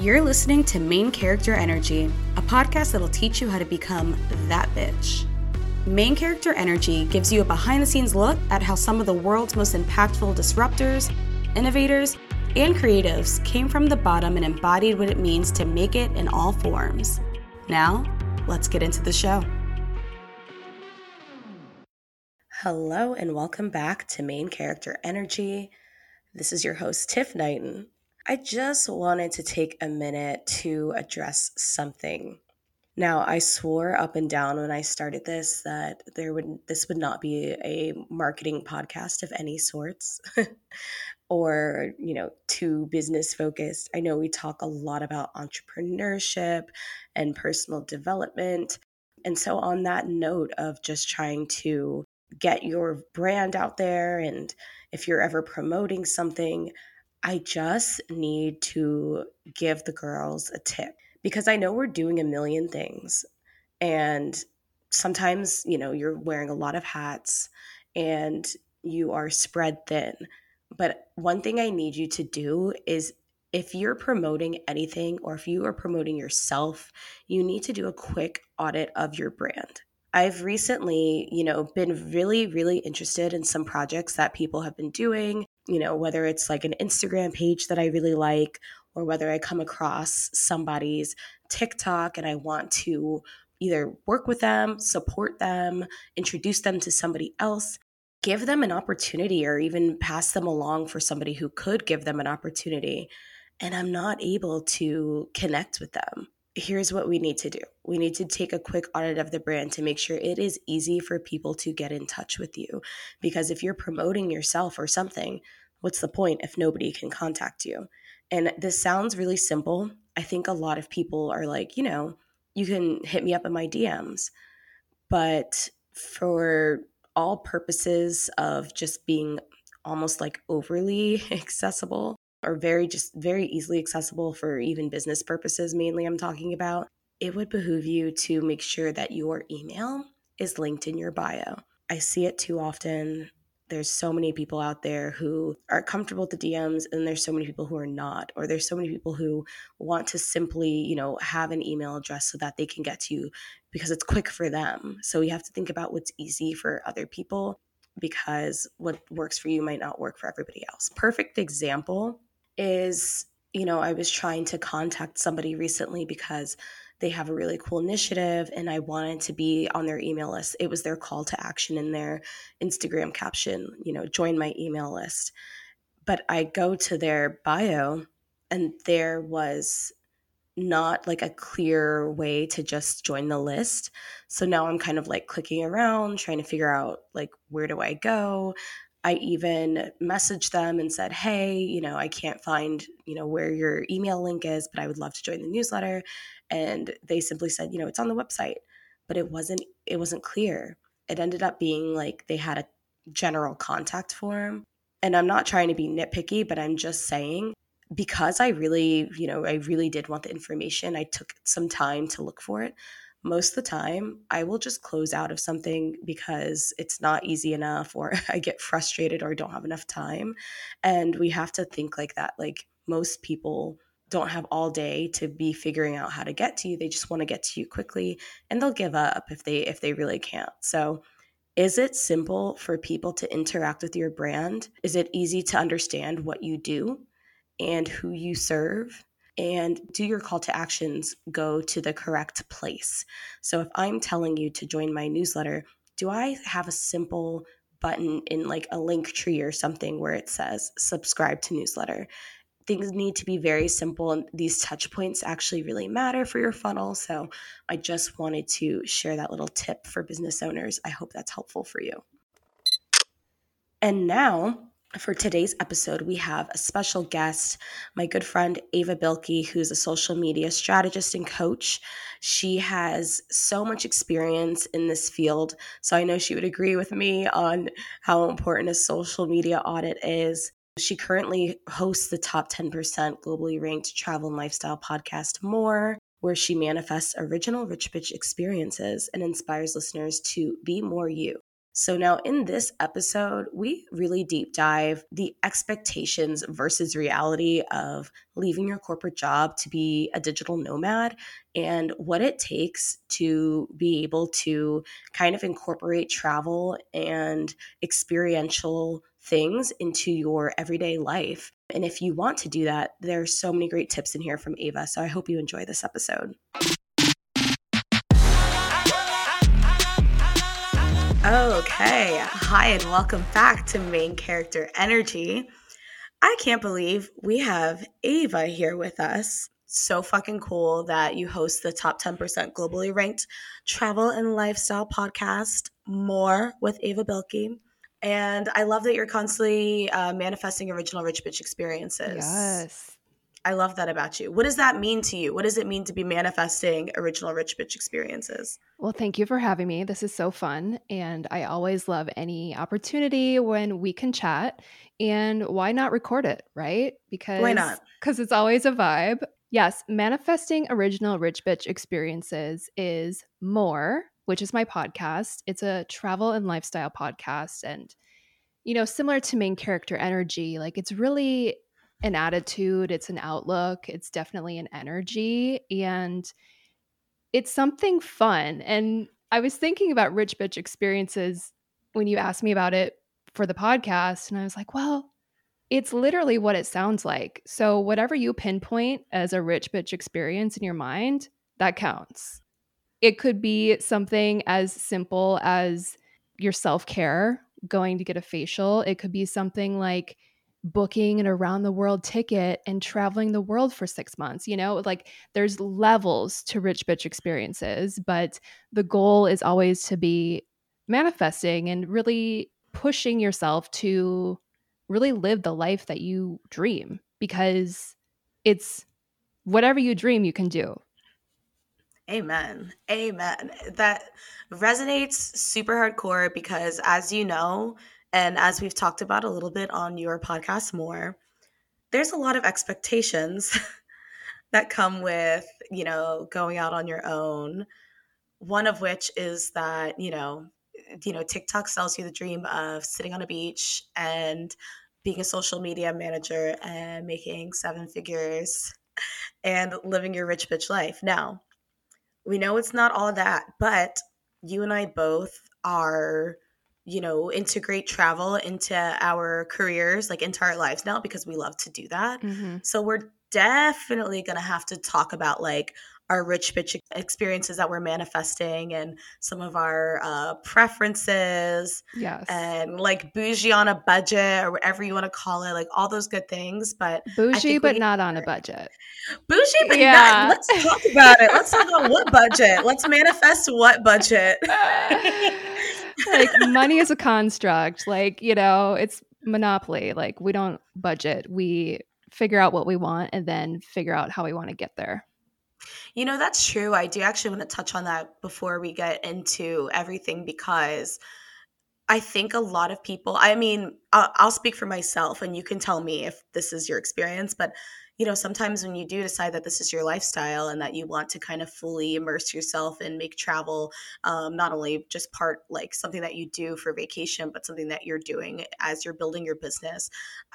You're listening to Main Character Energy, a podcast that'll teach you how to become that bitch. Main Character Energy gives you a behind the scenes look at how some of the world's most impactful disruptors, innovators, and creatives came from the bottom and embodied what it means to make it in all forms. Now, let's get into the show. Hello, and welcome back to Main Character Energy. This is your host, Tiff Knighton. I just wanted to take a minute to address something. Now, I swore up and down when I started this that there would this would not be a marketing podcast of any sorts or, you know, too business focused. I know we talk a lot about entrepreneurship and personal development. And so on that note of just trying to get your brand out there and if you're ever promoting something, I just need to give the girls a tip because I know we're doing a million things. And sometimes, you know, you're wearing a lot of hats and you are spread thin. But one thing I need you to do is if you're promoting anything or if you are promoting yourself, you need to do a quick audit of your brand. I've recently, you know, been really, really interested in some projects that people have been doing, you know, whether it's like an Instagram page that I really like or whether I come across somebody's TikTok and I want to either work with them, support them, introduce them to somebody else, give them an opportunity or even pass them along for somebody who could give them an opportunity. And I'm not able to connect with them here's what we need to do we need to take a quick audit of the brand to make sure it is easy for people to get in touch with you. Because if you're promoting yourself or something, what's the point if nobody can contact you? And this sounds really simple. I think a lot of people are like, you know, you can hit me up in my DMs. But for all purposes of just being almost like overly accessible, or very just very easily accessible for even business purposes mainly I'm talking about, it would behoove you to make sure that your email is linked in your bio. I see it too often. There's so many people out there who are comfortable with the DMs and there's so many people who are not or there's so many people who want to simply, you know, have an email address so that they can get to you because it's quick for them. So you have to think about what's easy for other people because what works for you might not work for everybody else. Perfect example is, you know, I was trying to contact somebody recently because they have a really cool initiative and I wanted to be on their email list. It was their call to action in their Instagram caption, you know, join my email list. But I go to their bio and there was not like a clear way to just join the list. So now I'm kind of like clicking around, trying to figure out like where do I go? I even messaged them and said, "Hey, you know, I can't find, you know, where your email link is, but I would love to join the newsletter." And they simply said, "You know, it's on the website." But it wasn't it wasn't clear. It ended up being like they had a general contact form. And I'm not trying to be nitpicky, but I'm just saying because I really, you know, I really did want the information, I took some time to look for it most of the time I will just close out of something because it's not easy enough or I get frustrated or don't have enough time. And we have to think like that. Like most people don't have all day to be figuring out how to get to you. They just want to get to you quickly and they'll give up if they if they really can't. So is it simple for people to interact with your brand? Is it easy to understand what you do and who you serve? And do your call to actions go to the correct place? So if I'm telling you to join my newsletter, do I have a simple button in like a Linktree or something where it says subscribe to newsletter? Things need to be very simple, and these touch points actually really matter for your funnel. So, I just wanted to share that little tip for business owners. I hope that's helpful for you. And now, for today's episode, we have a special guest, my good friend Ava Beilke, who's a social media strategist and coach. She has so much experience in this field, so I know she would agree with me on how important a social media audit is. She currently hosts the top 10% globally ranked travel and lifestyle podcast, More, where she manifests original rich bitch experiences and inspires listeners to be more you. So, now in this episode, we really deep dive the expectations versus reality of leaving your corporate job to be a digital nomad and what it takes to be able to kind of incorporate travel and experiential things into your everyday life. And if you want to do that, there's so many great tips in here from Ava. So, I hope you enjoy this episode. Okay. Hi, and welcome back to Main Character Energy. I can't believe we have Ava here with us. So fucking cool that you host the top 10% globally ranked travel and lifestyle podcast, More with Ava Beilke. And I love that you're constantly uh, manifesting original rich bitch experiences. Yes. I love that about you. What does that mean to you? What does it mean to be manifesting original rich bitch experiences? Well, thank you for having me. This is so fun. And I always love any opportunity when we can chat. And why not record it, right? Because why not? Because it's always a vibe. Yes, manifesting original rich bitch experiences is more, which is my podcast. It's a travel and lifestyle podcast. And, you know, similar to main character energy, like it's really an attitude, it's an outlook, it's definitely an energy, and it's something fun. And I was thinking about rich bitch experiences when you asked me about it for the podcast, and I was like, well, it's literally what it sounds like. So, whatever you pinpoint as a rich bitch experience in your mind, that counts. It could be something as simple as your self care, going to get a facial. It could be something like booking an around the world ticket and traveling the world for six months. You know, like there's levels to rich bitch experiences, but the goal is always to be manifesting and really pushing yourself to really live the life that you dream because it's whatever you dream, you can do. Amen. Amen. That resonates super hardcore because, as you know, and as we've talked about a little bit on your podcast more, there's a lot of expectations that come with, you know, going out on your own. One of which is that, you know, you know, TikTok sells you the dream of sitting on a beach and being a social media manager and making seven figures and living your rich bitch life. Now, we know it's not all that, but you and I both are you know, integrate travel into our careers, like into our lives now because we love to do that. Mm-hmm. So we're definitely going to have to talk about like our rich bitch experiences that we're manifesting and some of our uh, preferences. Yes. And like bougie on a budget or whatever you want to call it, like all those good things. But bougie, but not on a budget. Bougie, but yeah. not. Let's talk about it. Let's talk about what budget. Let's manifest what budget. like money is a construct. Like, you know, it's monopoly. Like we don't budget. We figure out what we want and then figure out how we want to get there. You know, that's true. I do actually want to touch on that before we get into everything because I think a lot of people, I mean, I'll, I'll, speak for myself and you can tell me if this is your experience, but you know, sometimes when you do decide that this is your lifestyle and that you want to kind of fully immerse yourself and make travel um, not only just part like something that you do for vacation, but something that you're doing as you're building your business.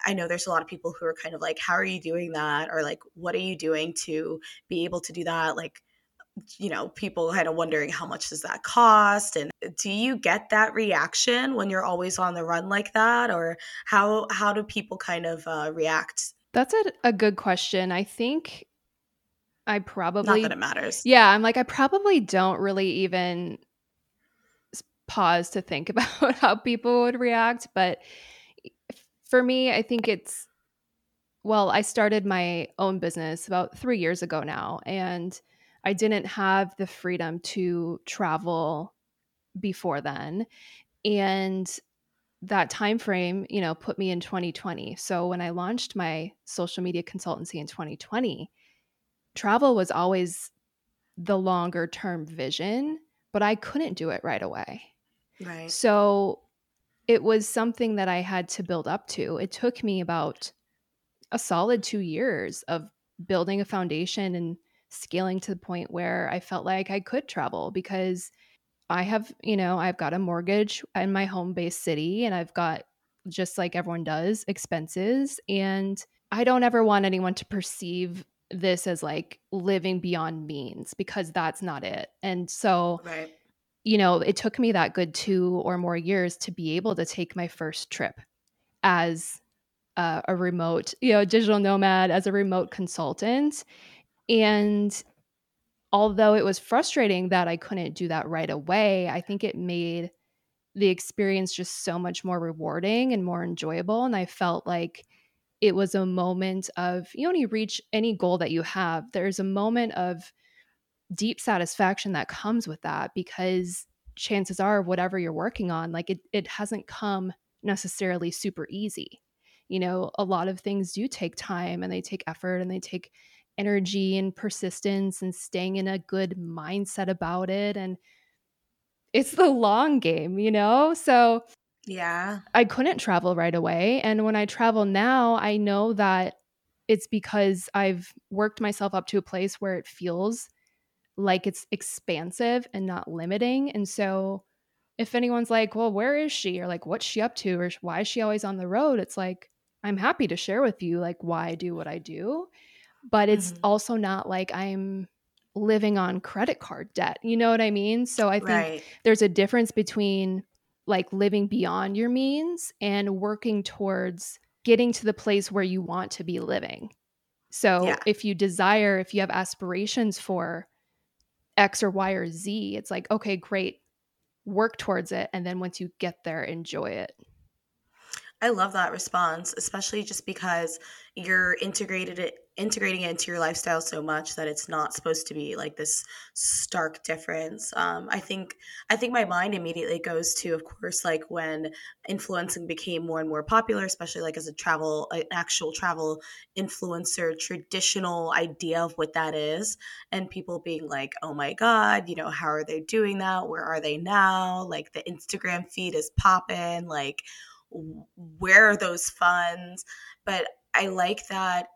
I know there's a lot of people who are kind of like, how are you doing that? Or like, what are you doing to be able to do that? Like, you know people kind of wondering how much does that cost and do you get that reaction when you're always on the run like that or how how do people kind of uh, react that's a, a good question. I think I probably not that it matters. Yeah, I'm like I probably don't really even pause to think about how people would react, but for me, I think it's well, I started my own business about 3 years ago now and I didn't have the freedom to travel before then. And that time frame, you know, put me in 2020. So when I launched my social media consultancy in 2020, travel was always the longer term vision, but I couldn't do it right away. Right. So it was something that I had to build up to. It took me about a solid 2 years of building a foundation and scaling to the point where I felt like I could travel because I have, you know, I've got a mortgage in my home based city and I've got just like everyone does expenses and I don't ever want anyone to perceive this as like living beyond means because that's not it. And so Right. you know, it took me that good 2 or more years to be able to take my first trip as uh, a remote, you know, digital nomad, as a remote consultant. And although it was frustrating that I couldn't do that right away, I think it made the experience just so much more rewarding and more enjoyable. And I felt like it was a moment of, you know, when you reach any goal that you have, there's a moment of deep satisfaction that comes with that because chances are whatever you're working on like it it hasn't come necessarily super easy you know a lot of things do take time and they take effort and they take energy and persistence and staying in a good mindset about it and it's the long game you know so Yeah. I couldn't travel right away and when I travel now I know that it's because I've worked myself up to a place where it feels like it's expansive and not limiting. And so if anyone's like, well, where is she? Or like, what's she up to? Or why is she always on the road? It's like, I'm happy to share with you like why I do what I do. But it's Mhm. also not like I'm living on credit card debt. You know what I mean? So I think Right. there's a difference between like living beyond your means and working towards getting to the place where you want to be living. So Yeah. if you desire, if you have aspirations for X or Y or Z, it's like, okay, great, work towards it. And then once you get there, enjoy it. I love that response, especially just because you're integrated it integrating it into your lifestyle so much that it's not supposed to be like this stark difference. Um, I think I think my mind immediately goes to, of course, like when influencing became more and more popular, especially like as a travel, an actual travel influencer, traditional idea of what that is, and people being like, "Oh my god, you know, how are they doing that? Where are they now? Like the Instagram feed is popping, like." where are those funds? But I like that,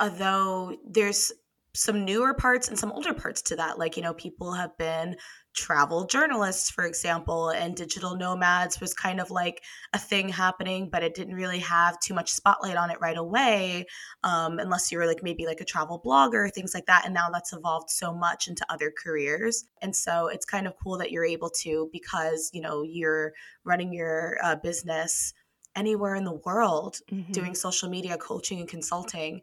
although there's some newer parts and some older parts to that. Like, you know, people have been travel journalists, for example, and digital nomads was kind of like a thing happening, but it didn't really have too much spotlight on it right away, um, unless you were like maybe like a travel blogger, things like that. And now that's evolved so much into other careers. And so it's kind of cool that you're able to, because, you know, you're running your uh, business anywhere in the world Mhm. doing social media coaching and consulting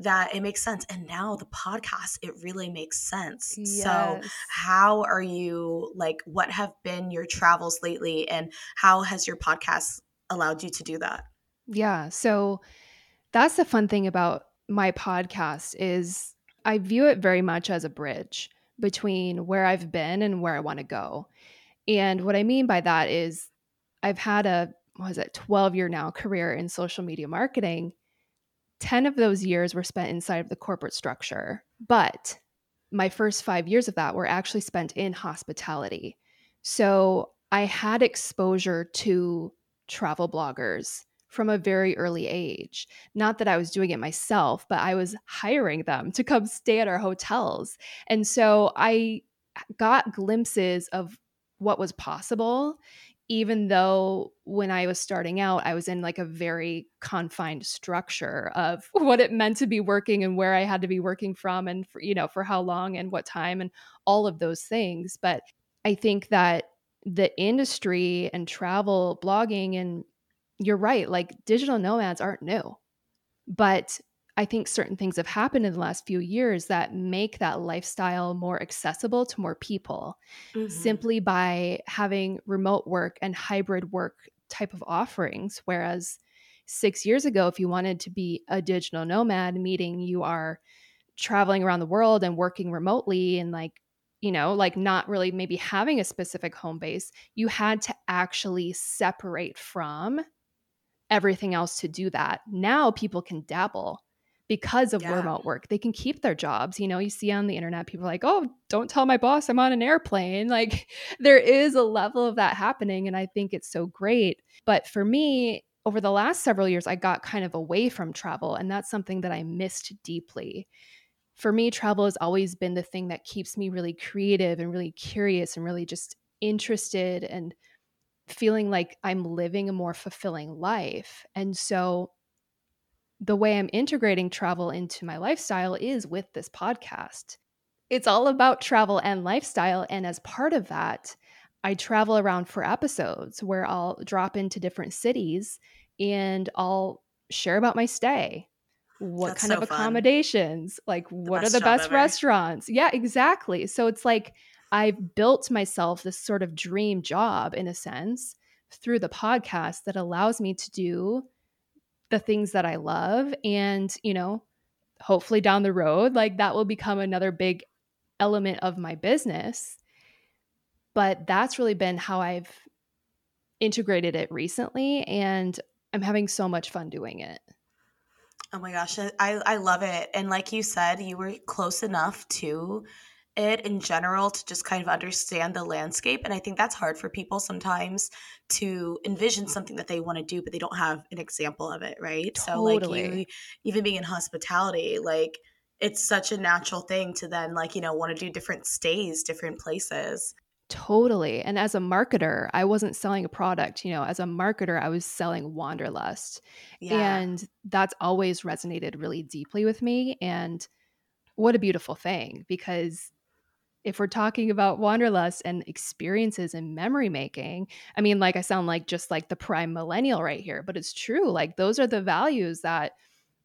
that it makes sense and now the podcast it really makes sense so how are you like what have been your travels lately and how has your podcast allowed you to do that Yeah. So that's the fun thing about my podcast is I view it very much as a bridge between where I've been and where I want to go. And what I mean by that is I've had a what was it 12 year now career in social media marketing. 10 of those years were spent inside of the corporate structure, but my first 5 years of that were actually spent in hospitality. So I had exposure to travel bloggers from a very early age. Not that I was doing it myself, but I was hiring them to come stay at our hotels. And so I got glimpses of what was possible even though when I was starting out, I was in like a very confined structure of what it meant to be working and where I had to be working from and for, you know, for how long and what time and all of those things. But I think that the industry and travel blogging and you're right, like digital nomads aren't new. But I think certain things have happened in the last few years that make that lifestyle more accessible to more people Mhm. simply by having remote work and hybrid work type of offerings. Whereas six years ago, if you wanted to be a digital nomad, meaning you are traveling around the world and working remotely and like, you know, like not really maybe having a specific home base, you had to actually separate from everything else to do that. Now people can dabble because of Yeah. remote work. They can keep their jobs. You know, you see on the internet people are like, "Oh, don't tell my boss I'm on an airplane." Like there is a level of that happening and I think it's so great. But for me, over the last several years I got kind of away from travel and that's something that I missed deeply. For me, travel has always been the thing that keeps me really creative and really curious and really just interested and feeling like I'm living a more fulfilling life. And so the way I'm integrating travel into my lifestyle is with this podcast. It's all about travel and lifestyle. And as part of that, I travel around for episodes where I'll drop into different cities and I'll share about my stay. What That's kind so of fun. accommodations? Like, what are the best ever. restaurants? Yeah, exactly. So it's like I've built myself this sort of dream job in a sense through the podcast that allows me to do the things that I love. And, you know, hopefully down the road, like that will become another big element of my business. But that's really been how I've integrated it recently. And I'm having so much fun doing it. Oh my gosh, I I love it. And like you said, you were close enough to it in general to just kind of understand the landscape. And I think that's hard for people sometimes to envision mm-hmm. something that they want to do, but they don't have an example of it, right? So like you Totally. even being in hospitality, like it's such a natural thing to then like, you know, want to do different stays, different places. Totally. And as a marketer, I wasn't selling a product. You know, as a marketer, I was selling Wanderlust. Yeah. And that's always resonated really deeply with me. And what a beautiful thing because if we're talking about wanderlust and experiences and memory making, I mean, like I sound like just like the prime millennial right here, but it's true. Like those are the values that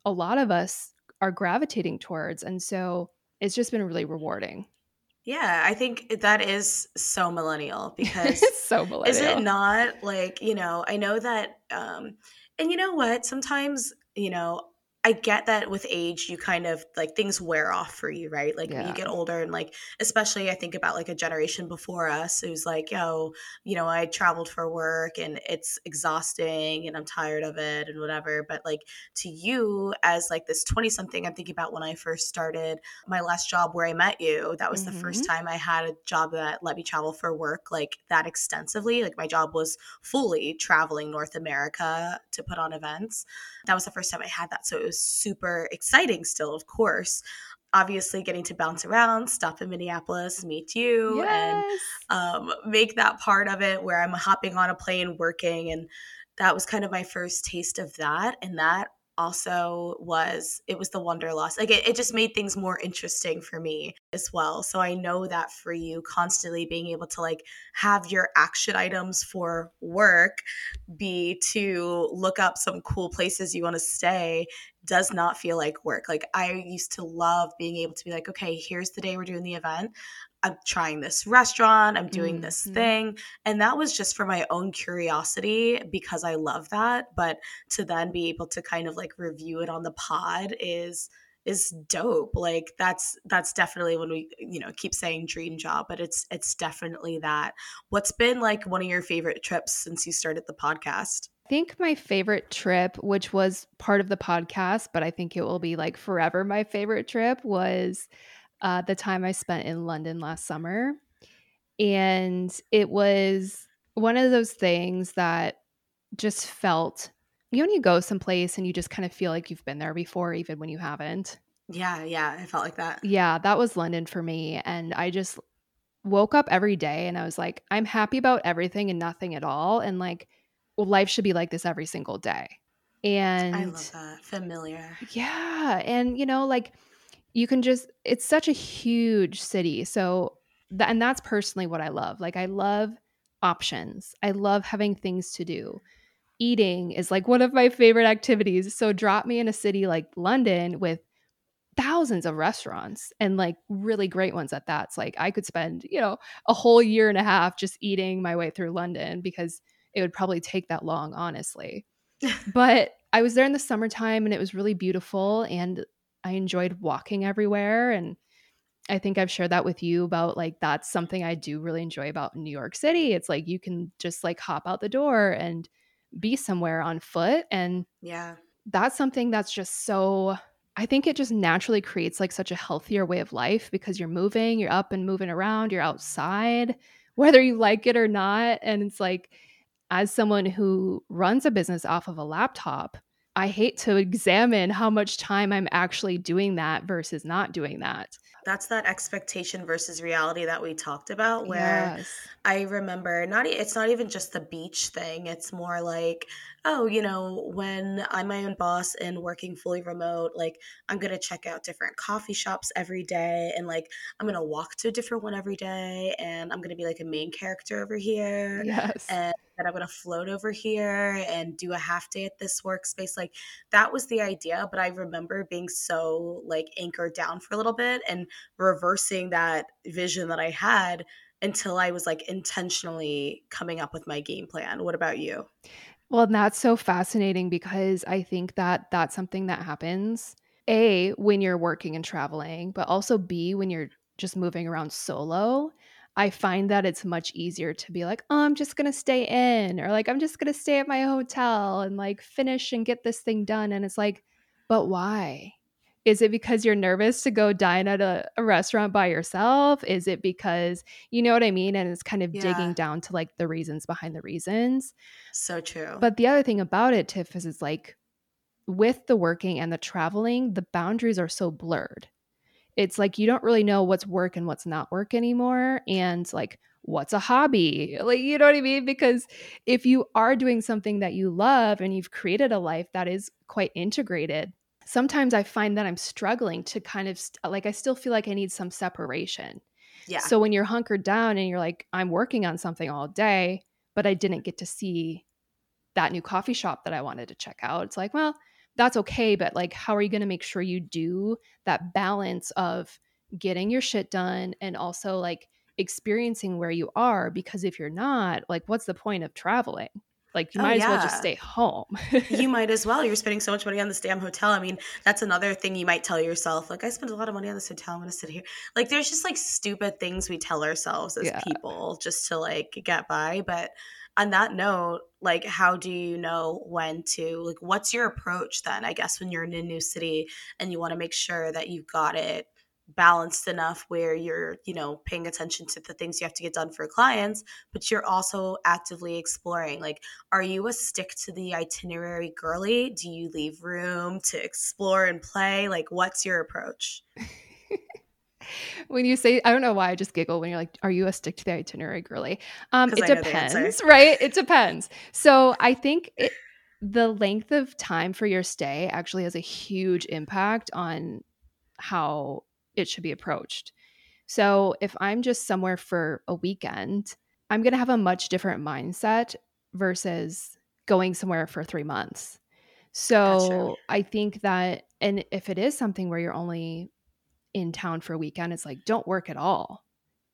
a lot of us are gravitating towards. And so it's just been really rewarding. Yeah, I think that is so millennial because it's so Is it not like, you know, I know that um and you know what? Sometimes, you know, I get that with age you kind of like things wear off for you, right? Like when you get older and like especially I think about like a generation before us who's like, yo, you know, I traveled for work and it's exhausting and I'm tired of it and whatever, but like to you as like this 20 something I'm thinking about when I first started my last job where I met you, that was the first Mhm. time I had a job that let me travel for work like that extensively. Like my job was fully traveling North America to put on events. That was the first time I had that. So it was super exciting still, of course. Obviously, getting to bounce around, stop in Minneapolis, meet you, and um, make that part of it where I'm hopping on a plane working. And that was kind of my first taste of that. And that also was, it was the Wanderlust. Like it, it just made things more interesting for me as well. So I know that for you, constantly being able to like have your action items for work be to look up some cool places you want to stay does not feel like work. Like I used to love being able to be like, okay, here's the day we're doing the event. I'm trying this restaurant, I'm doing this Mhm. thing. And that was just for my own curiosity because I love that. But to then be able to kind of like review it on the pod is is dope. Like that's that's definitely when we, you know, keep saying dream job, but it's it's definitely that. What's been like one of your favorite trips since you started the podcast? I think my favorite trip, which was part of the podcast, but I think it will be like forever my favorite trip, was uh, the time I spent in London last summer. And it was one of those things that just felt, you know, when you go someplace and you just kind of feel like you've been there before, even when you haven't. Yeah, yeah, I felt like that. Yeah, that was London for me. And I just woke up every day and I was like, I'm happy about everything and nothing at all. And like, well, life should be like this every single day. And I love that. Familiar. yeah. And, you know, like you can just, it's such a huge city. So, that, and that's personally what I love. Like, I love options, I love having things to do. Eating is like one of my favorite activities. So, drop me in a city like London with thousands of restaurants and like really great ones at that. It's like I could spend, you know, a whole year and a half just eating my way through London because it would probably take that long, honestly. But I was there in the summertime and it was really beautiful and I enjoyed walking everywhere and I think I've shared that with you about like that's something I do really enjoy about New York City. It's like you can just like hop out the door and be somewhere on foot and yeah. that's something that's just so I think it just naturally creates like such a healthier way of life because you're moving, you're up and moving around, you're outside, whether you like it or not. And it's like, as someone who runs a business off of a laptop, I hate to examine how much time I'm actually doing that versus not doing that. That's that expectation versus reality that we talked about where yes. I remember not it's not even just the beach thing. It's more like, oh, you know, when I'm my own boss and working fully remote, like I'm going to check out different coffee shops every day and like I'm going to walk to a different one every day and I'm going to be like a main character over here. Yes. And that I'm going to float over here and do a half day at this workspace. Like that was the idea. But I remember being so like anchored down for a little bit and reversing that vision that I had until I was like intentionally coming up with my game plan. What about you? Well, that's so fascinating because I think that that's something that happens A, when you're working and traveling, but also B, when you're just moving around solo. I find that it's much easier to be like, oh, I'm just going to stay in, or like, I'm just going to stay at my hotel and like finish and get this thing done. And it's like, but why? Is it because you're nervous to go dine at a, a restaurant by yourself? Is it because, you know what I mean? And it's kind of yeah. digging down to like the reasons behind the reasons. So true. But the other thing about it, Tiff, is it's like with the working and the traveling, the boundaries are so blurred it's like you don't really know what's work and what's not work anymore and like what's a hobby? Like you know what i mean? Because if you are doing something that you love and you've created a life that is quite integrated sometimes i find that i'm struggling to kind of st- like i still feel like i need some separation. Yeah. So when you're hunkered down and you're like i'm working on something all day but i didn't get to see that new coffee shop that i wanted to check out it's like well that's okay but like how are you going to make sure you do that balance of getting your shit done and also like experiencing where you are? Because if you're not like what's the point of traveling? Like you oh, might as yeah. well just stay home. You might as well you're spending so much money on this damn hotel. I mean that's another thing you might tell yourself like i spent a lot of money on this hotel i'm gonna sit here. Like there's just like stupid things we tell ourselves as yeah. people just to like get by but on that note, like how do you know when to like what's your approach then? I guess when you're in a new city and you want to make sure that you've got it balanced enough where you're, you know, paying attention to the things you have to get done for clients, but you're also actively exploring. Like, are you a stick to the itinerary girly? Do you leave room to explore and play? Like, what's your approach? when you say i don't know why i just giggle when you're like are you a stick to the itinerary girly? Um it depends right? It depends. So i think it, the length of time for your stay actually has a huge impact on how it should be approached. So if i'm just somewhere for a weekend i'm going to have a much different mindset versus going somewhere for three months. So i think that and if it is something where you're only in town for a weekend, it's like, don't work at all.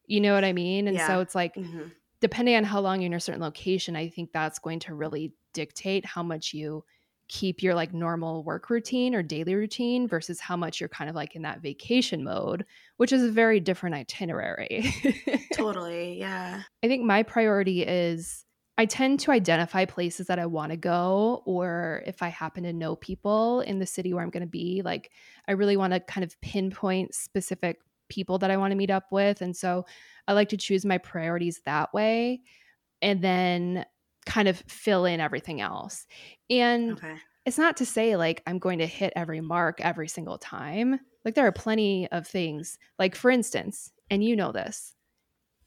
You know what I mean? And yeah. so it's like, mm-hmm. depending on how long you're in a certain location, I think that's going to really dictate how much you keep your like normal work routine or daily routine versus how much you're kind of like in that vacation mode, which is a very different itinerary. totally. Yeah. I think my priority is I tend to identify places that I want to go, or if I happen to know people in the city where I'm going to be, like I really want to kind of pinpoint specific people that I want to meet up with. And so I like to choose my priorities that way and then kind of fill in everything else. And okay. it's not to say like I'm going to hit every mark every single time. Like there are plenty of things, like for instance, and you know this,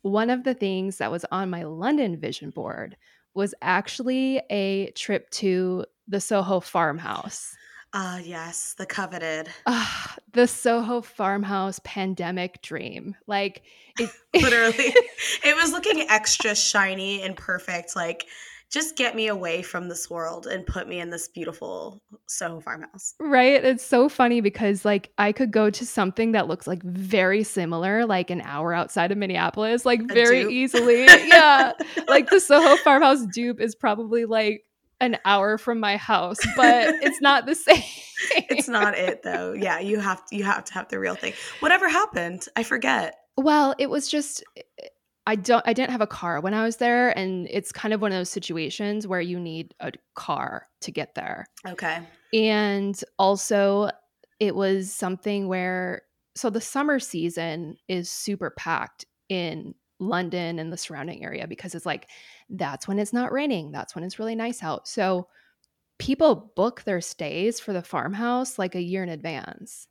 one of the things that was on my London vision board was actually a trip to the Soho farmhouse. Ah, uh, yes, the coveted. Uh, the Soho farmhouse pandemic dream. Like, it- literally, it was looking extra shiny and perfect. Like, just get me away from this world and put me in this beautiful Soho farmhouse. Right. It's so funny because like I could go to something that looks like very similar, like an hour outside of Minneapolis, like very easily. yeah. Like the Soho farmhouse dupe is probably like an hour from my house, but it's not the same. it's not it though. Yeah, you have to, you have to have the real thing. Whatever happened? I forget. Well, it was just I don't I didn't have a car when I was there and it's kind of one of those situations where you need a car to get there. Okay. And also it was something where so the summer season is super packed in London and the surrounding area because it's like that's when it's not raining, that's when it's really nice out. So people book their stays for the farmhouse like a year in advance.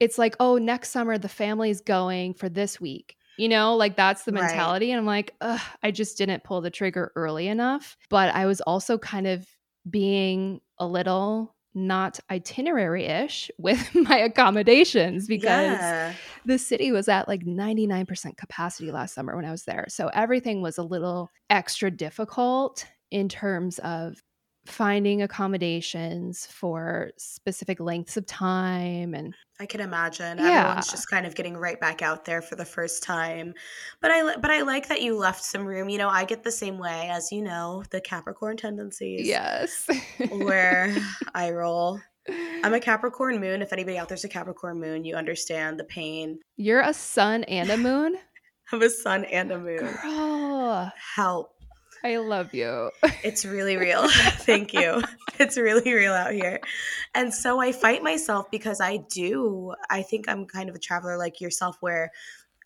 It's like, oh, next summer the family's going for this week. You know, like that's the Right. mentality. And I'm like, Ugh, I just didn't pull the trigger early enough. But I was also kind of being a little not itinerary ish with my accommodations because yeah. the city was at like 99% capacity last summer when I was there. So everything was a little extra difficult in terms of finding accommodations for specific lengths of time and I can imagine. Yeah. Everyone's just kind of getting right back out there for the first time. But I but I like that you left some room. You know, I get the same way as you know, the Capricorn tendencies. yes. Where I roll. I'm a Capricorn moon. If anybody out there's a Capricorn moon, you understand the pain. You're a sun and a moon? I'm a sun and a moon. Girl, Help. I love you. It's really real. Thank you. It's really real out here. And so I fight myself because I do. I think I'm kind of a traveler like yourself where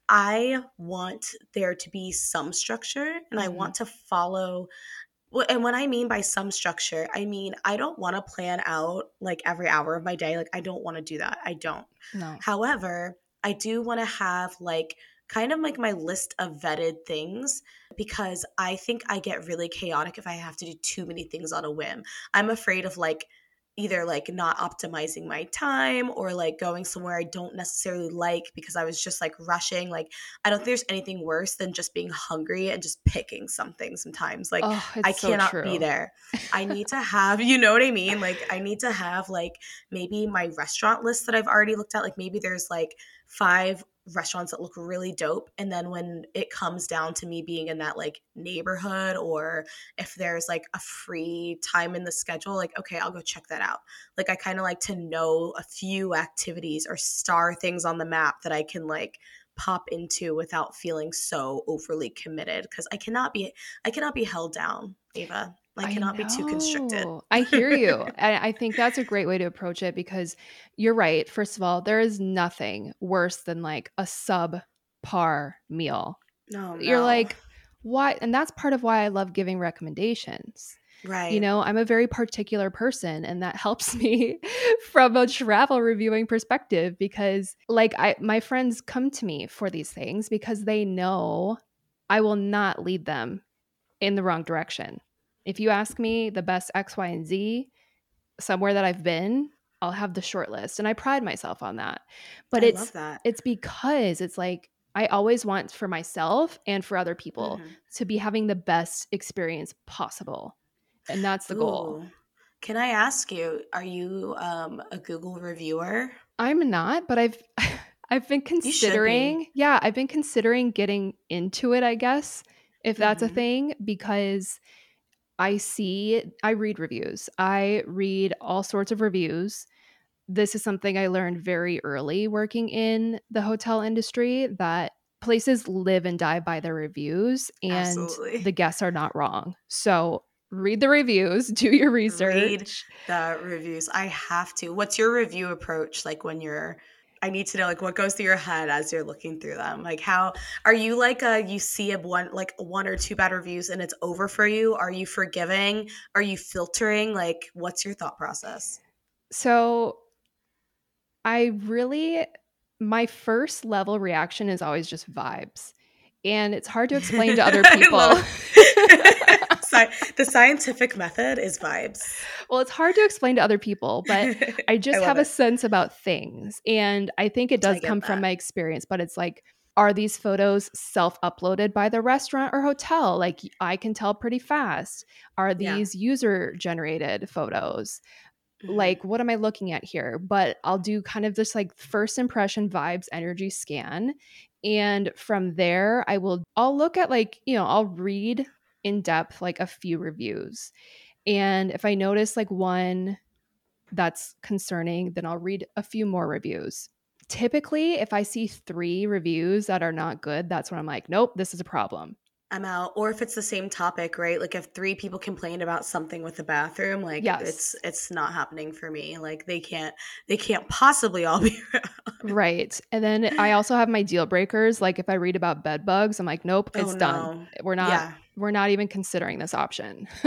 I want there to be some structure and I Mhm. want to follow. And what I mean by some structure, I mean, I don't want to plan out like every hour of my day. Like, I don't want to do that. I don't. No. However, I do want to have like kind of like my list of vetted things because I think I get really chaotic if I have to do too many things on a whim. I'm afraid of like either like not optimizing my time or like going somewhere I don't necessarily like because I was just like rushing. Like, I don't think there's anything worse than just being hungry and just picking something sometimes. Like, oh, I so cannot true. be there. I need to have, you know what I mean? Like, I need to have like maybe my restaurant list that I've already looked at. Like, maybe there's like five restaurants that look really dope. And then when it comes down to me being in that like neighborhood or if there's like a free time in the schedule, like, okay, I'll go check that out. Like, I kind of like to know a few activities or star things on the map that I can like pop into without feeling so overly committed because I cannot be I cannot be held down, Ava. I cannot be too constricted. I hear you. and I think that's a great way to approach it because you're right. First of all, there is nothing worse than like a subpar meal. No, You're no. like, why? And that's part of why I love giving recommendations. right. You know, I'm a very particular person, and that helps me from a travel reviewing perspective because, like, I my friends come to me for these things because they know I will not lead them in the wrong direction. If you ask me the best X, Y, and Z somewhere that I've been, I'll have the short list, and I pride myself on that. But I it's that. it's because it's like I always want for myself and for other people Mhm. to be having the best experience possible. And that's the goal. Can I ask you, are you um, a Google reviewer? I'm not, but I've I've been should be. considering. Yeah, I've been considering getting into it, I guess, if that's Mhm. a thing because I see I read reviews. I read all sorts of reviews. This is something I learned very early working in the hotel industry that places live and die by their reviews and Absolutely. the guests are not wrong. So, read the reviews, do your research. The reviews. I have to. What's your review approach like when you're I need to know like what goes through your head as you're looking through them. Like how are you like a you see a one like one or two bad reviews and it's over for you? Are you forgiving? Are you filtering? Like what's your thought process? So I really my first level reaction is always just vibes. And it's hard to explain to other people. Sci- the scientific method is vibes. well, it's hard to explain to other people, but I just love have a sense about things. And I think it does come from my experience, but it's like, are these photos self uploaded by the restaurant or hotel? Like, I can tell pretty fast. Are Yeah. these user generated photos? Mhm. like what am i looking at here? But i'll do kind of this like first impression vibes energy scan and from there i will i'll look at like you know i'll read in depth like a few reviews and if i notice like one that's concerning then i'll read a few more reviews. Typically if i see three reviews that are not good that's when i'm like nope this is a problem I'm out. Or if it's the same topic, right? Like if three people complain about something with the bathroom, like Yes. it's it's not happening for me. Like they can't they can't possibly all be right and then i also have my deal breakers like if i read about bed bugs i'm like nope oh, it's Oh, done we're not yeah. we're not even considering this option.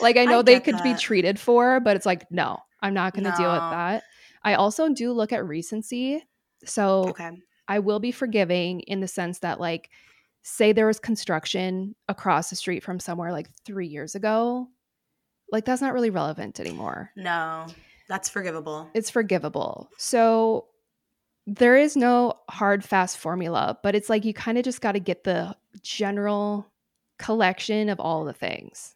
like I know I they could that. be treated for, but it's like, no, I'm not going to no. deal with that. I also do look at recency. So okay. I will be forgiving in the sense that like say there was construction across the street from somewhere like 3 years ago, like that's not really relevant anymore. No. That's forgivable. It's forgivable. So there is no hard fast formula, but it's like you kind of just got to get the general collection of all the things.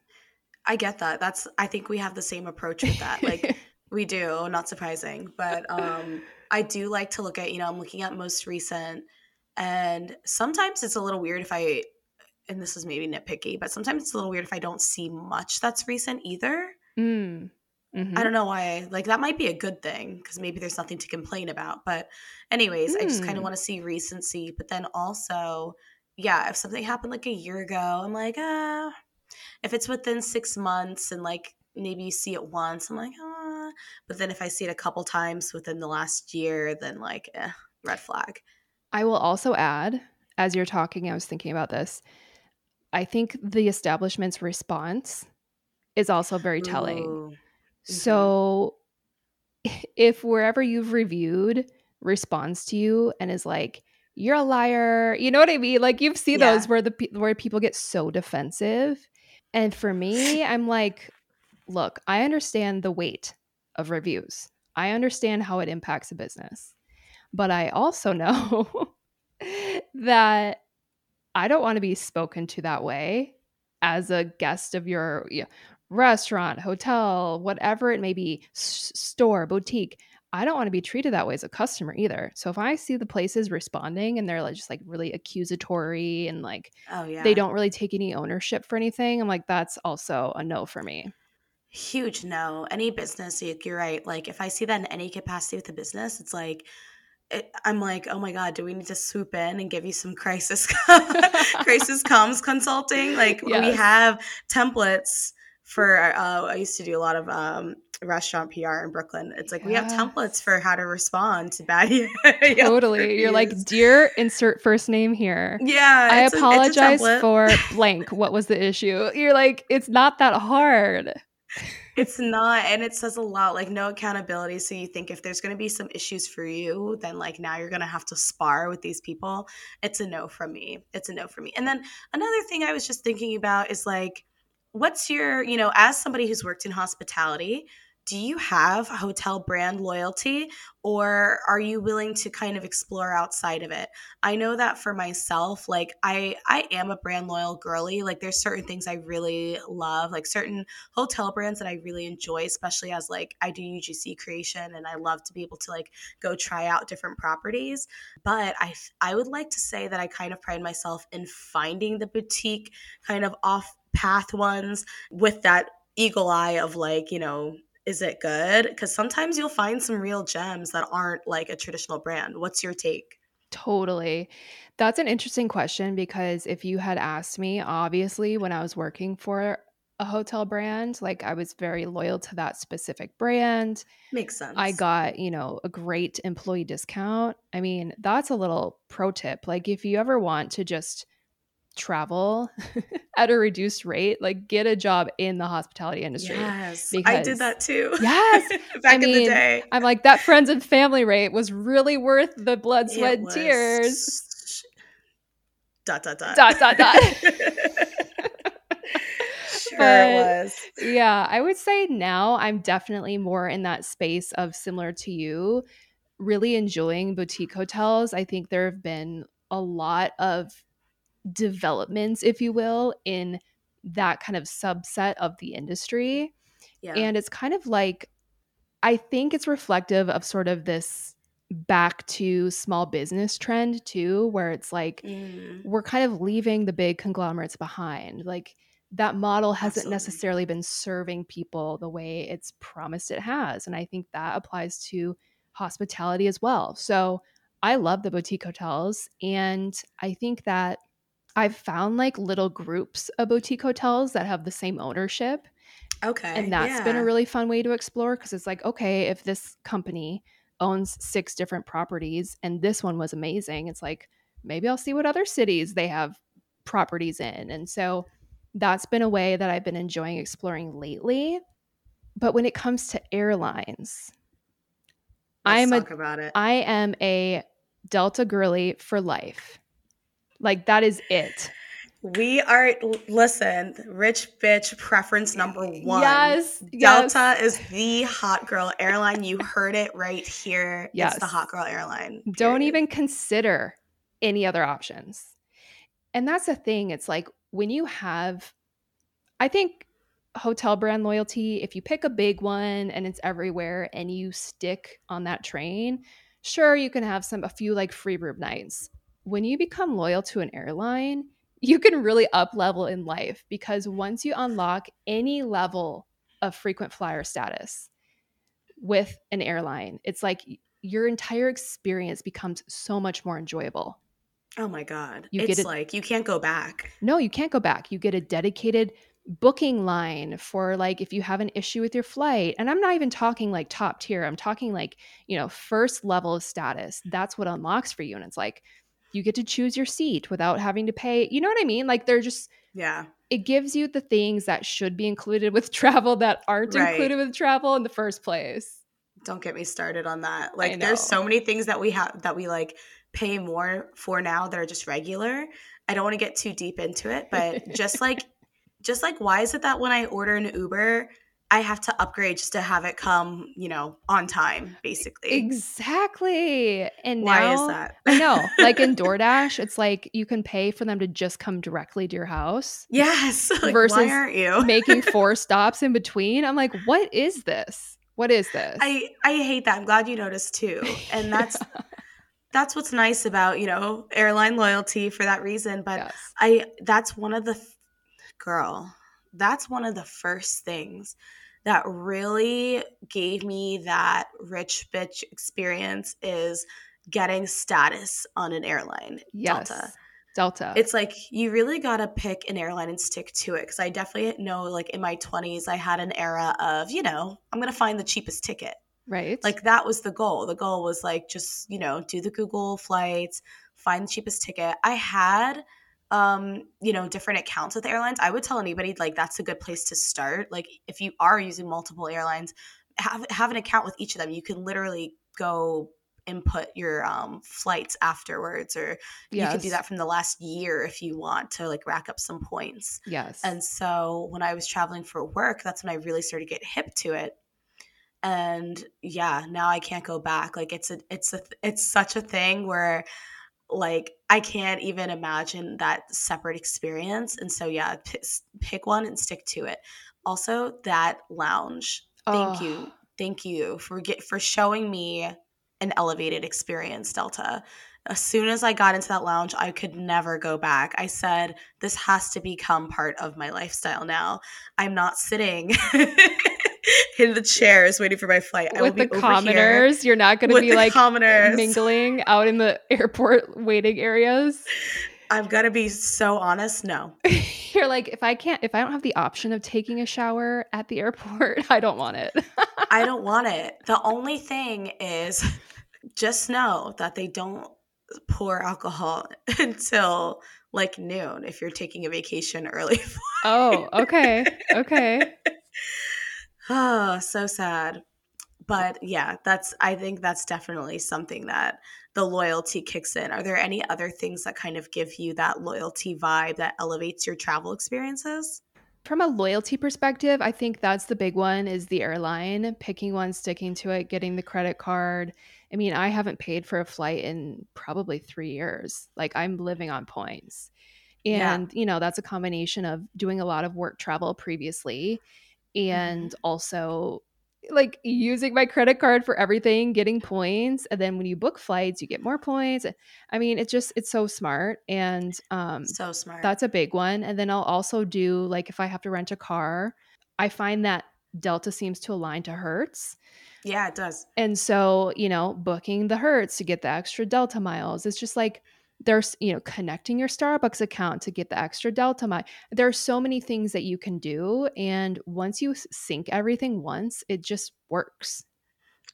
I get that. That's I think we have the same approach with that. Like we do, not surprising, but um I do like to look at, you know, I'm looking at most recent and sometimes it's a little weird if I and this is maybe nitpicky, but sometimes it's a little weird if I don't see much that's recent either. Mm. Mm-hmm. I don't know why. Like that might be a good thing because maybe there's nothing to complain about. But anyways, mm. I just kind of hmm. want to see recency. But then also, yeah, if something happened like a year ago, I'm like, ah. Uh, if it's within six months and like maybe you see it once, I'm like, ah. But then if I see it a couple times within the last year, then like, eh, red flag. I will also add, as you're talking, I was thinking about this. I think the establishment's response is also very telling. Mm-hmm. So if wherever you've reviewed responds to you and is like, you're a liar, you know what I mean? Like you've seen yeah. those where the where people get so defensive. And for me, I'm like, look, I understand the weight of reviews. I understand how it impacts a business. But I also know that I don't want to be spoken to that way as a guest of your you know, restaurant, hotel, whatever it may be, s- store, boutique. I don't want to be treated that way as a customer either. So if I see the places responding and they're like just like really accusatory and like oh, yeah. they don't really take any ownership for anything, I'm like that's also a no for me. Huge no. Any business, you're right. Like if I see that in any capacity with a business, it's like it, I'm like, oh my god, do we need to swoop in and give you some crisis crisis comms consulting? Like yes. we have templates for uh, I used to do a lot of um, restaurant PR in Brooklyn. It's like yes. we have templates for how to respond to bad. totally, you're like, dear, insert first name here. Yeah, I apologize for blank. What was the issue? You're like, it's not that hard. It's not, and it says a lot. Like no accountability. So you think if there's going to be some issues for you, then like now you're going to have to spar with these people. It's a no from me. It's a no for me. And then another thing I was just thinking about is like what's your, you know, as somebody who's worked in hospitality, do you have hotel brand loyalty or are you willing to kind of explore outside of it? I know that for myself like i i am a brand loyal girly like there's certain things i really love like certain hotel brands that i really enjoy especially as like i do ugc creation and i love to be able to like go try out different properties. But i i would like to say that i kind of pride myself in finding the boutique kind of off path ones with that eagle eye of like, you know, is it good? Because sometimes you'll find some real gems that aren't like a traditional brand. What's your take? Totally. That's an interesting question because if you had asked me, obviously, when I was working for a hotel brand, like I was very loyal to that specific brand. Makes sense. I got, you know, a great employee discount. I mean, that's a little pro tip. Like, if you ever want to just travel at a reduced rate, like get a job in the hospitality industry. Yes, because, I did that too. Yes, back I mean, in the day. I'm like that friends and family rate was really worth the blood, sweat, and tears. Dot dot dot dot dot dot. sure but, was. Yeah, I would say now I'm definitely more in that space of similar to you, really enjoying boutique hotels. I think there have been a lot of developments, if you will, in that kind of subset of the industry. Yeah. And it's kind of like, I think it's reflective of sort of this back to small business trend too, where it's like mm. we're kind of leaving the big conglomerates behind. Like that model hasn't Absolutely. necessarily been serving people the way it's promised it has. And I think that applies to hospitality as well. So I love the boutique hotels. And I think that I've found like little groups of boutique hotels that have the same ownership. Okay. And that's yeah. been a really fun way to explore because it's like, okay, if this company owns six different properties and this one was amazing, it's like maybe I'll see what other cities they have properties in. And so that's been a way that I've been enjoying exploring lately. But when it comes to airlines, Let's I'm a about it. I am a Delta girly for life. Like that is it. We are listen, rich bitch preference number one. Yes, Delta yes. is the hot girl airline. You heard it right here. Yes. It's the hot girl airline. Don't even consider any other options. And that's the thing. It's like when you have, I think hotel brand loyalty, if you pick a big one and it's everywhere and you stick on that train, sure, you can have some, a few like free room nights. When you become loyal to an airline, you can really up level in life because once you unlock any level of frequent flyer status with an airline, it's like your entire experience becomes so much more enjoyable. Oh my god. You it's get it- like you can't go back. No, you can't go back. You get a dedicated booking line for like if you have an issue with your flight. And I'm not even talking like top tier. I'm talking like, you know, first level of status. That's what unlocks for you. And it's like you get to choose your seat without having to pay. You know what I mean? Like they're just Yeah. it gives you the things that should be included with travel that aren't Right. included with travel in the first place. Don't get me started on that. Like there's so many things that we have that we like pay more for now that are just regular. I don't want to get too deep into it, but just like just like why is it that when I order an Uber, I have to upgrade just to have it come, you know, on time, basically. Exactly. And Why now, is that? I know. Like in DoorDash, it's like you can pay for them to just come directly to your house. Yes. Like, Versus why aren't you? making four stops in between. I'm like, what is this? What is this? I I hate that. I'm glad you noticed too. And that's that's what's nice about, you know, airline loyalty for that reason, but yes. I that's one of the th- girl. That's one of the first things that really gave me that rich bitch experience is getting status on an airline. Yes. Delta. Delta. It's like you really got to pick an airline and stick to it cuz I definitely know like in my 20s I had an era of, you know, I'm going to find the cheapest ticket. right. Like that was the goal. The goal was like just, you know, do the Google flights, find the cheapest ticket. I had um, you know, different accounts with airlines. I would tell anybody like that's a good place to start. Like if you are using multiple airlines, have have an account with each of them. You can literally go input your um flights afterwards or you can do that from the last year if you want to like rack up some points. yes. And so when I was traveling for work, that's when I really started to get hip to it. And yeah, now I can't go back. Like it's a it's a it's such a thing where like I can't even imagine that separate experience. And so yeah, p- pick one and stick to it. Also, that lounge. Thank Oh, you. Thank you for get for showing me an elevated experience, Delta. As soon as I got into that lounge, I could never go back. I said, this has to become part of my lifestyle now. I'm not sitting in the chairs waiting for my flight. I will With the be over here commoners, you're not going to be like commoners. mingling out in the airport waiting areas. I'm gonna be so honest. No, You're like, if I can't, if I don't have the option of taking a shower at the airport, I don't want it. I don't want it. The only thing is just know that they don't pour alcohol until like noon if you're taking a vacation early. oh, okay. Okay. Oh, so sad. But yeah, that's I think that's definitely something that the loyalty kicks in. Are there any other things that kind of give you that loyalty vibe that elevates your travel experiences? From a loyalty perspective, I think that's the big one is the airline, picking one, sticking to it, getting the credit card. I mean, I haven't paid for a flight in probably 3 years. Like I'm living on points. Yeah. And, you know, that's a combination of doing a lot of work travel previously and also like using my credit card for everything, getting points, and then when you book flights, you get more points. I mean, it's just it's so smart and um So smart. that's a big one. And then I'll also do like if I have to rent a car, I find that Delta seems to align to Hertz. yeah, it does. And so, you know, booking the Hertz to get the extra Delta miles, it's just like there's, you know, connecting your Starbucks account to get the extra Delta mile. There are so many things that you can do. And once you sync everything once, it just works.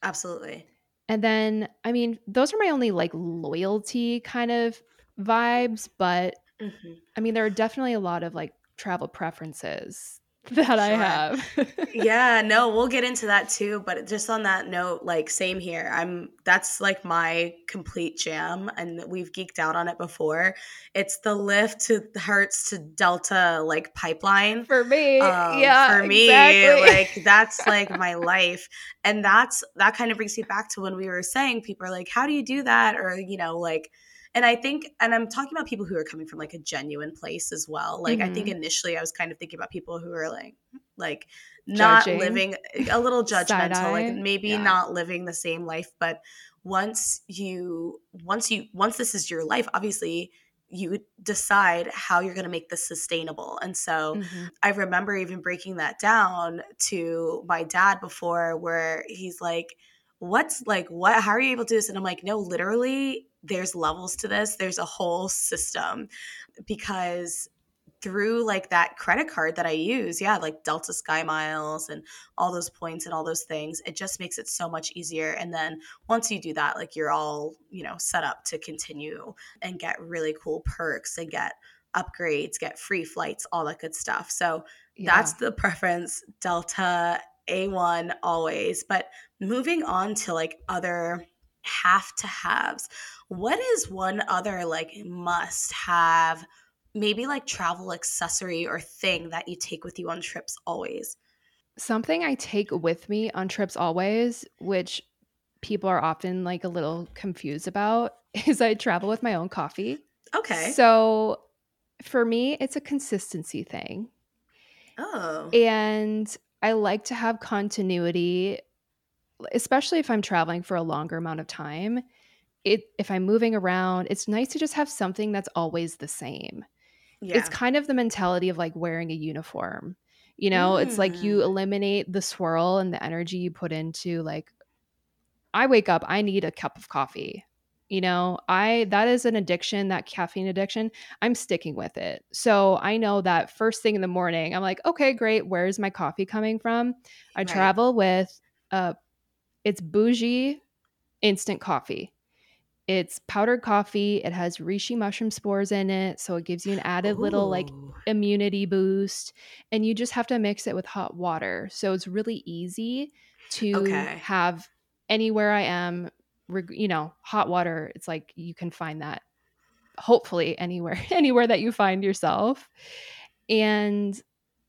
Absolutely. And then, I mean, those are my only like loyalty kind of vibes, but mm-hmm. I mean, there are definitely a lot of like travel preferences that I have. yeah, no, we'll get into that too. But just on that note, like same here. I'm that's like my complete jam, and we've geeked out on it before. It's the Lyft to Hertz to Delta like pipeline for me. Um, yeah, for me, exactly. like that's like my life, and that's that kind of brings me back to when we were saying people are like, "How do you do that?" Or you know, like and I think, and I'm talking about people who are coming from like a genuine place as well. Like, mm-hmm. I think mm-hmm. initially I was kind of thinking about people who are like, like not Judging. living a little judgmental, like maybe yeah. not living the same life. But once you, once you, once this is your life, obviously you decide how you're going to make this sustainable. And so mm-hmm. I remember even breaking that down to my dad before, where he's like, What's like, what, how are you able to do this? And I'm like, No, literally, there's levels to this there's a whole system because through like that credit card that I use, yeah, like Delta Sky Miles and all those points and all those things, it just makes it so much easier. And then once you do that, like you're all, you know, set up to continue and get really cool perks and get upgrades, get free flights, all that good stuff. So yeah. that's the preference Delta A1 always. But moving on to like other have to haves. What is one other like must have, maybe like travel accessory or thing that you take with you on trips always? Something I take with me on trips always, which people are often like a little confused about, is I travel with my own coffee. Okay. So for me, it's a consistency thing. Oh. And I like to have continuity especially if I'm traveling for a longer amount of time, it if I'm moving around, it's nice to just have something that's always the same. Yeah. It's kind of the mentality of like wearing a uniform. You know, mm. it's like you mm. eliminate the swirl and the energy you put into like I wake up, I need a cup of coffee. You know, I that is an addiction, that caffeine addiction. I'm sticking with it. So I know that first thing in the morning, I'm like, okay, great. Where's my coffee coming from? I right. travel with a it's bougie instant coffee. It's powdered coffee. It has reishi mushroom spores in it. So it gives you an added Ooh. little like immunity boost. And you just have to mix it with hot water. So it's really easy to okay. have anywhere I am, you know, hot water. It's like you can find that hopefully anywhere, anywhere that you find yourself. And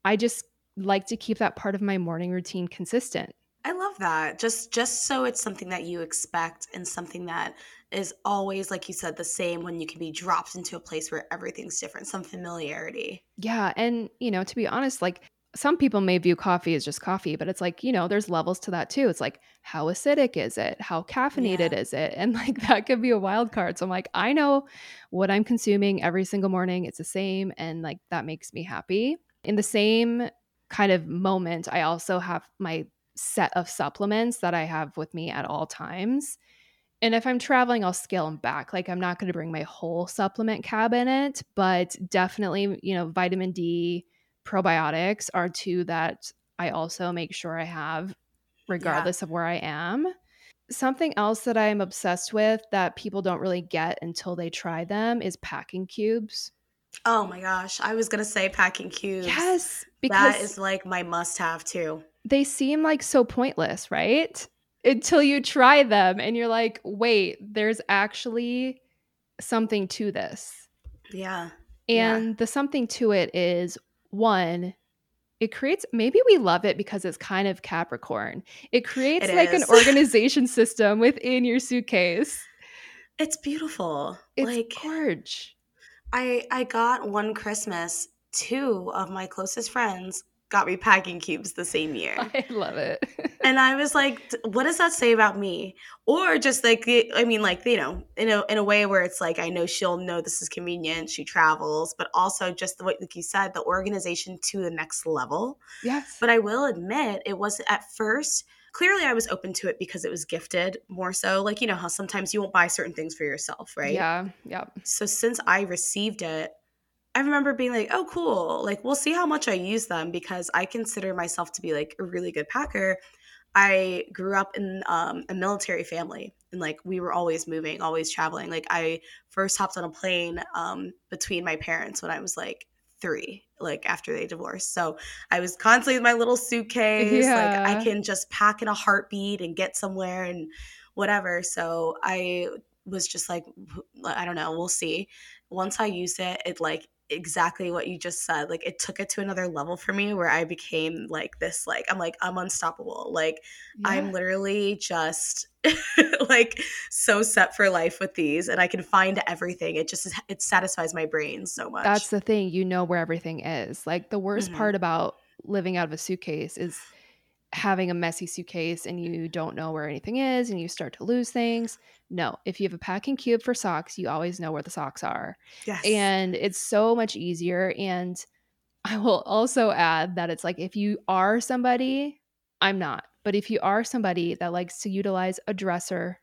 I just like to keep that part of my morning routine consistent. I love that. Just just so it's something that you expect and something that is always like you said the same when you can be dropped into a place where everything's different, some familiarity. Yeah, and you know, to be honest, like some people may view coffee as just coffee, but it's like, you know, there's levels to that too. It's like, how acidic is it? How caffeinated yeah. is it? And like that could be a wild card. So I'm like, I know what I'm consuming every single morning. It's the same. And like that makes me happy. In the same kind of moment, I also have my set of supplements that I have with me at all times. And if I'm traveling, I'll scale them back. Like I'm not going to bring my whole supplement cabinet, but definitely, you know, vitamin D, probiotics are two that I also make sure I have regardless yeah. of where I am. Something else that I'm obsessed with that people don't really get until they try them is packing cubes. Oh my gosh, I was going to say packing cubes. Yes, because that is like my must have too they seem like so pointless, right? Until you try them and you're like, wait, there's actually something to this. Yeah. And yeah. the something to it is one, it creates maybe we love it because it's kind of Capricorn. It creates it like is. an organization system within your suitcase. It's beautiful. It's like gorge. I I got one Christmas two of my closest friends got me packing cubes the same year. I love it. and I was like, what does that say about me? Or just like, I mean, like, you know, in a, in a way where it's like, I know she'll know this is convenient. She travels, but also just the way, like you said, the organization to the next level. Yes. But I will admit, it was at first, clearly I was open to it because it was gifted more so. Like, you know, how sometimes you won't buy certain things for yourself, right? Yeah. Yeah. So since I received it, I remember being like, oh, cool. Like, we'll see how much I use them because I consider myself to be like a really good packer. I grew up in um, a military family. and like we were always moving, always traveling. Like I first hopped on a plane um, between my parents when I was like three, like after they divorced. So I was constantly with my little suitcase. Yeah. Like I can just pack in a heartbeat and get somewhere and whatever. So I was just like, I don't know, we'll see. Once I used it, it like exactly what you just said. Like it took it to another level for me where I became like this, like, I'm like, I'm unstoppable. Like Yeah. I'm literally just like so set for life with these and I can find everything. It just it satisfies my brain so much. That's the thing. You know where everything is. Like the worst Mhm. part about living out of a suitcase is having a messy suitcase and you don't know where anything is and you start to lose things. No, if you have a packing cube for socks, you always know where the socks are. yes. And it's so much easier. And I will also add that it's like if you are somebody, I'm not, but if you are somebody that likes to utilize a dresser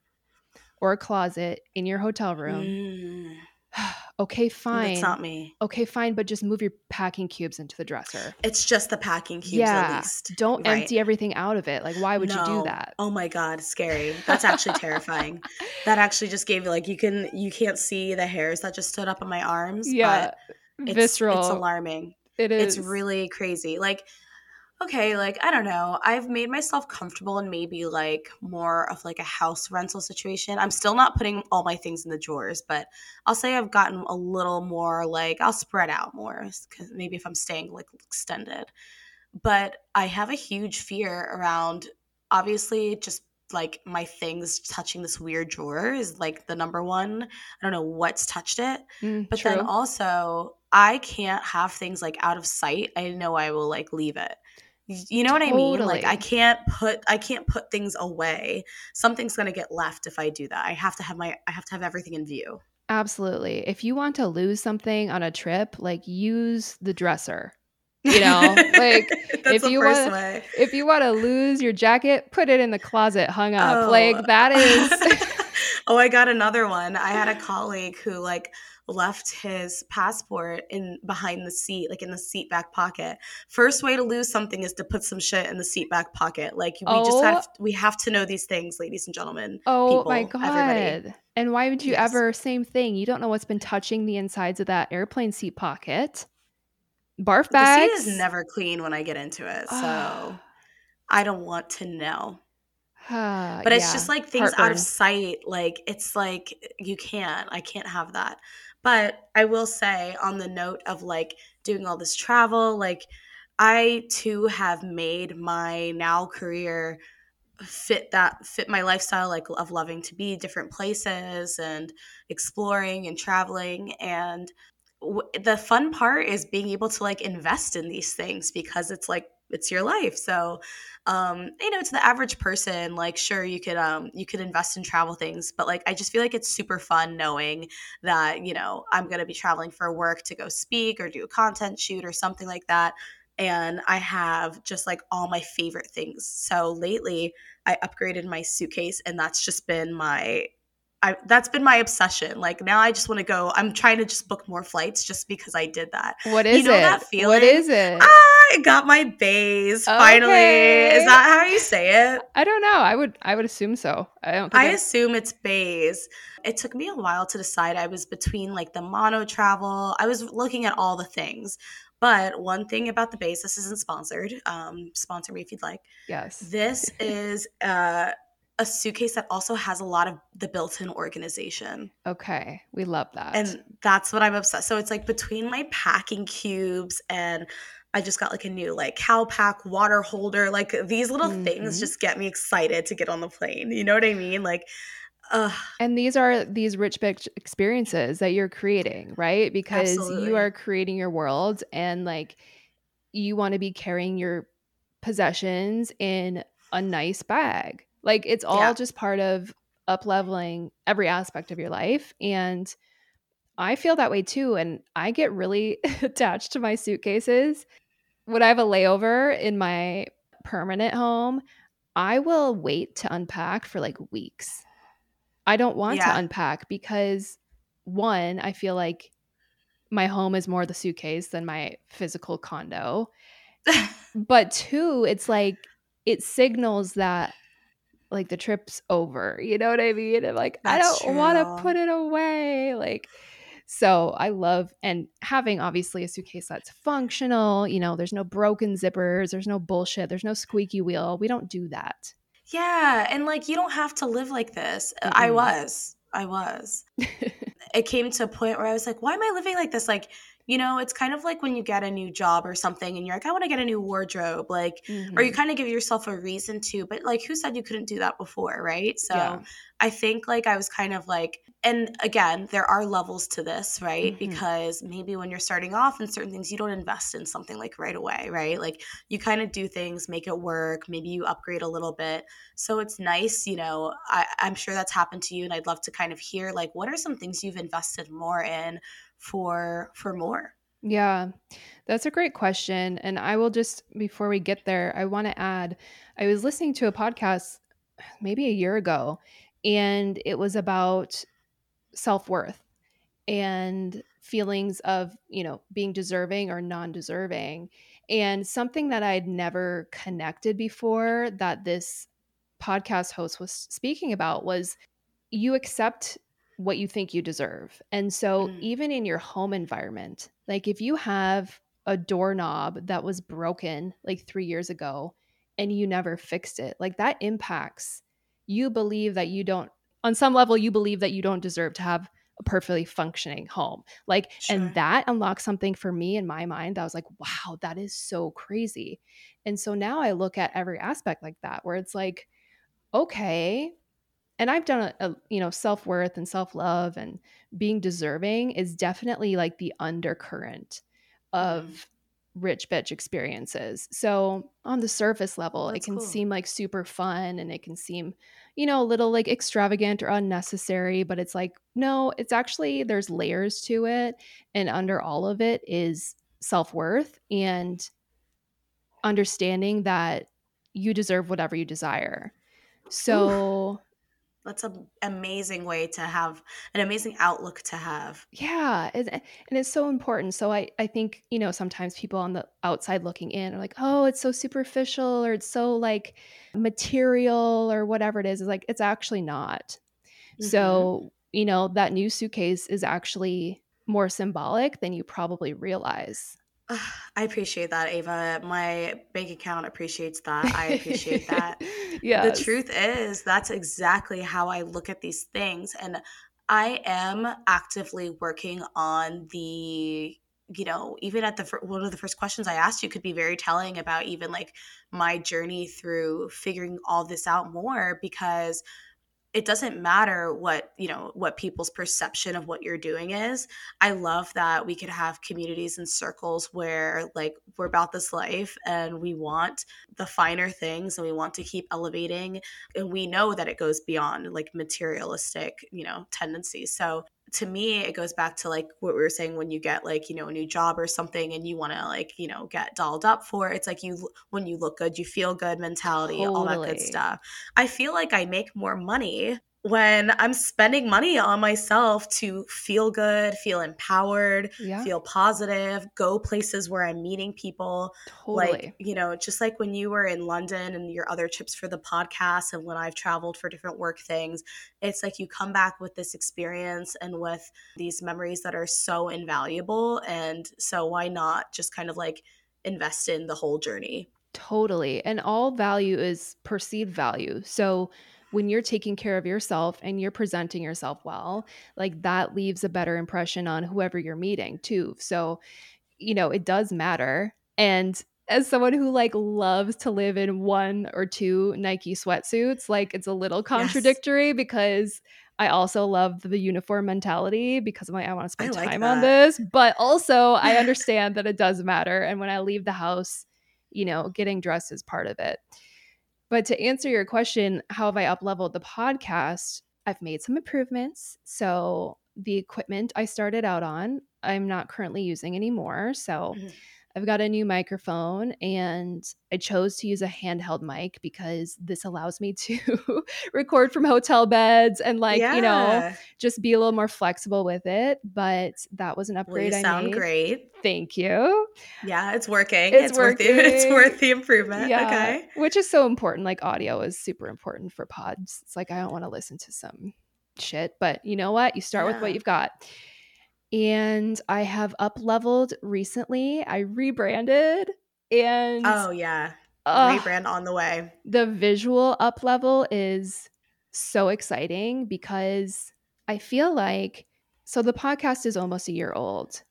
or a closet in your hotel room, Mm, okay, fine. That's not me. Okay, fine, but just move your packing cubes into the dresser. It's just the packing cubes yeah, at least. don't Right. empty everything out of it. Like, why would you do that? Oh my god, scary. That's actually terrifying. That actually just gave like you can you can't see the hairs that just stood up on my arms. Yeah, but it's, visceral. It's alarming. it is. It's really crazy. Like, okay, like I don't know. I've made myself comfortable in maybe like more of like a house rental situation. I'm still not putting all my things in the drawers, but I'll say I've gotten a little more like I'll spread out more because maybe if I'm staying like extended. But I have a huge fear around obviously just like my things touching this weird drawer is like the number one. I don't know what's touched it. Mm, But true. then also, I can't have things like out of sight. I know I will like leave it. You know what I mean? Like I can't put I can't put things away. Something's gonna get left if I do that. I have to have my I have to have everything in view. Absolutely. If you want to lose something on a trip, like use the dresser. You know, like, if you way. If you want to lose your jacket, put it in the closet hung up. Oh. Like that is oh, I got another one. I had a colleague who like left his passport in behind the seat, like in the seat back pocket. First way to lose something is to put some shit in the seat back pocket. Like we just Oh. have we have to know these things, ladies and gentlemen. Oh my people, god. everybody. And why would you Yes. ever same thing? You don't know what's been touching the insides of that airplane seat pocket. Barf The seat is never clean when I get into it, so. I don't want to know. But it's yeah. just like things out of sight. Like it's like you can't. I can't have that. But I will say on the note of like doing all this travel, like I too have made my now career fit that fit my lifestyle like of loving to be different places and exploring and traveling. And w- the fun part is being able to like invest in these things because it's like it's your life so um you know to the average person like sure you could um you could invest in travel things but like i just feel like it's super fun knowing that you know i'm going to be traveling for work to go speak or do a content shoot or something like that and i have just like all my favorite things so lately i upgraded my suitcase and that's just been my I, that's been my obsession. Like now, I just want to go. I'm trying to just book more flights just because I did that. What is know it? that What feeling? is it? Ah, I got my Béis finally. Is that how you say it? I don't know. I would I would assume so. I don't think I I- assume it's Béis. It took me a while to decide. I was between like the mono travel. I was looking at all the things. But one thing about the Béis, this isn't sponsored. Um, sponsor me if you'd like. yes. This is uh, a suitcase that also has a lot of the built-in organization. Okay. We love that. and that's what i'm obsessed so it's like between my packing cubes and i just got like a new like cow pack water holder like these little things Mhm. just get me excited to get on the plane you know what i mean like uh And these are these rich bitch experiences that you're creating, right? Because Absolutely. you are creating your world and like you want to be carrying your possessions in a nice bag. Like it's all Yeah. just part of up leveling every aspect of your life. And I feel that way too. And I get really attached to my suitcases. When I have a layover in my permanent home, I will wait to unpack for like weeks. I don't want Yeah. to unpack because one, I feel like my home is more the suitcase than my physical condo. But two, it's like it signals that like the trip's over. You know what I mean? And like That's I don't want to put it away. Like so I love and having obviously a suitcase that's functional, you know, there's no broken zippers, there's no bullshit, there's no squeaky wheel. We don't do that. Yeah, and like you don't have to live like this. Uh, I Mm-mm. was. I was. it came to a point where I was like, why am I living like this? Like, you know, it's kind of like when you get a new job or something and you're like, I want to get a new wardrobe, like, or you Mhm. kind of give yourself a reason to, but like, who said you couldn't do that before, right? So Yeah. I think like I was kind of like, and again, there are levels to this, right? Mhm. Because maybe when you're starting off in certain things, you don't invest in something like right away, right? Like, you kind of do things, make it work, maybe you upgrade a little bit. So it's nice, you know, I, I'm sure that's happened to you, and I'd love to kind of hear like, what are some things you've invested more in for for more? Yeah, that's a great question. And I will just, before we get there, I want to add I was listening to a podcast maybe a year ago, and it was about self worth and feelings of, you know, being deserving or non deserving. And something that I'd never connected before that this podcast host was speaking about was you accept what you think you deserve. And so, Mm. even in your home environment, like if you have a doorknob that was broken like three years ago and you never fixed it, like that impacts you believe that you don't, on some level, you believe that you don't deserve to have a perfectly functioning home. Like, Sure. and that unlocked something for me in my mind that was like, wow, that is so crazy. And so now I look at every aspect like that, where it's like, okay, and I've done a, a you know self worth and self love and being deserving is definitely like the undercurrent of Mhm. rich bitch experiences. So on the surface level, That's it can cool. seem like super fun and it can seem you know a little like extravagant or unnecessary, but it's like no, it's actually there's layers to it, and under all of it is self worth and understanding that you deserve whatever you desire. So That's an amazing way to have an amazing outlook to have. Yeah, and, and it's so important. So I, I think you know sometimes people on the outside looking in are like, oh, it's so superficial or it's so like material or whatever it is. It's like it's actually not. Mhm. So you know that new suitcase is actually more symbolic than you probably realize. I appreciate that, Ava. My bank account appreciates that. I appreciate that. yes. The truth is, that's exactly how I look at these things. And I am actively working on the, you know, even at the fir- one of the first questions I asked you could be very telling about even like my journey through figuring all this out more because it doesn't matter what you know what people's perception of what you're doing is. I love that we could have communities and circles where like we're about this life and we want the finer things and we want to keep elevating and we know that it goes beyond like materialistic you know tendencies. So to me it goes back to like what we were saying when you get like you know a new job or something and you want to like you know get dolled up for it. it's like you when you look good you feel good mentality all that good stuff I feel like I make more money when I'm spending money on myself to feel good, feel empowered, Yeah, feel positive, go places where I'm meeting people. totally. Like, you know, just like when you were in London and your other trips for the podcast, and when I've traveled for different work things, it's like you come back with this experience and with these memories that are so invaluable. And so, why not just kind of like invest in the whole journey? Totally. And all value is perceived value. So when you're taking care of yourself and you're presenting yourself well, like that leaves a better impression on whoever you're meeting too. So, you know, it does matter. And as someone who like loves to live in one or two Nike sweatsuits, like it's a little Yes. contradictory because I also love the uniform mentality because I'm like, I want to spend like time on this. But also, I understand that it does matter. And when I leave the house, you know, getting dressed is part of it. But to answer your question, how have I up leveled the podcast? I've made some improvements. So the equipment I started out on, I'm not currently using anymore. So Mhm. I've got a new microphone and I chose to use a handheld mic because this allows me to record from hotel beds and like, yeah. you know, just be a little more flexible with it. But that was an upgrade. Well, you sound great. Thank you. Yeah, it's working. It's, it's working. Worth the, it's worth the improvement. Yeah. Okay. Which is so important. Like audio is super important for pods. It's like I don't want to listen to some shit, but you know what? You start yeah. with what you've got and I have up leveled recently. I rebranded and oh yeah, uh, rebrand on the way. The visual up level is so exciting because I feel like so the podcast is almost a year old.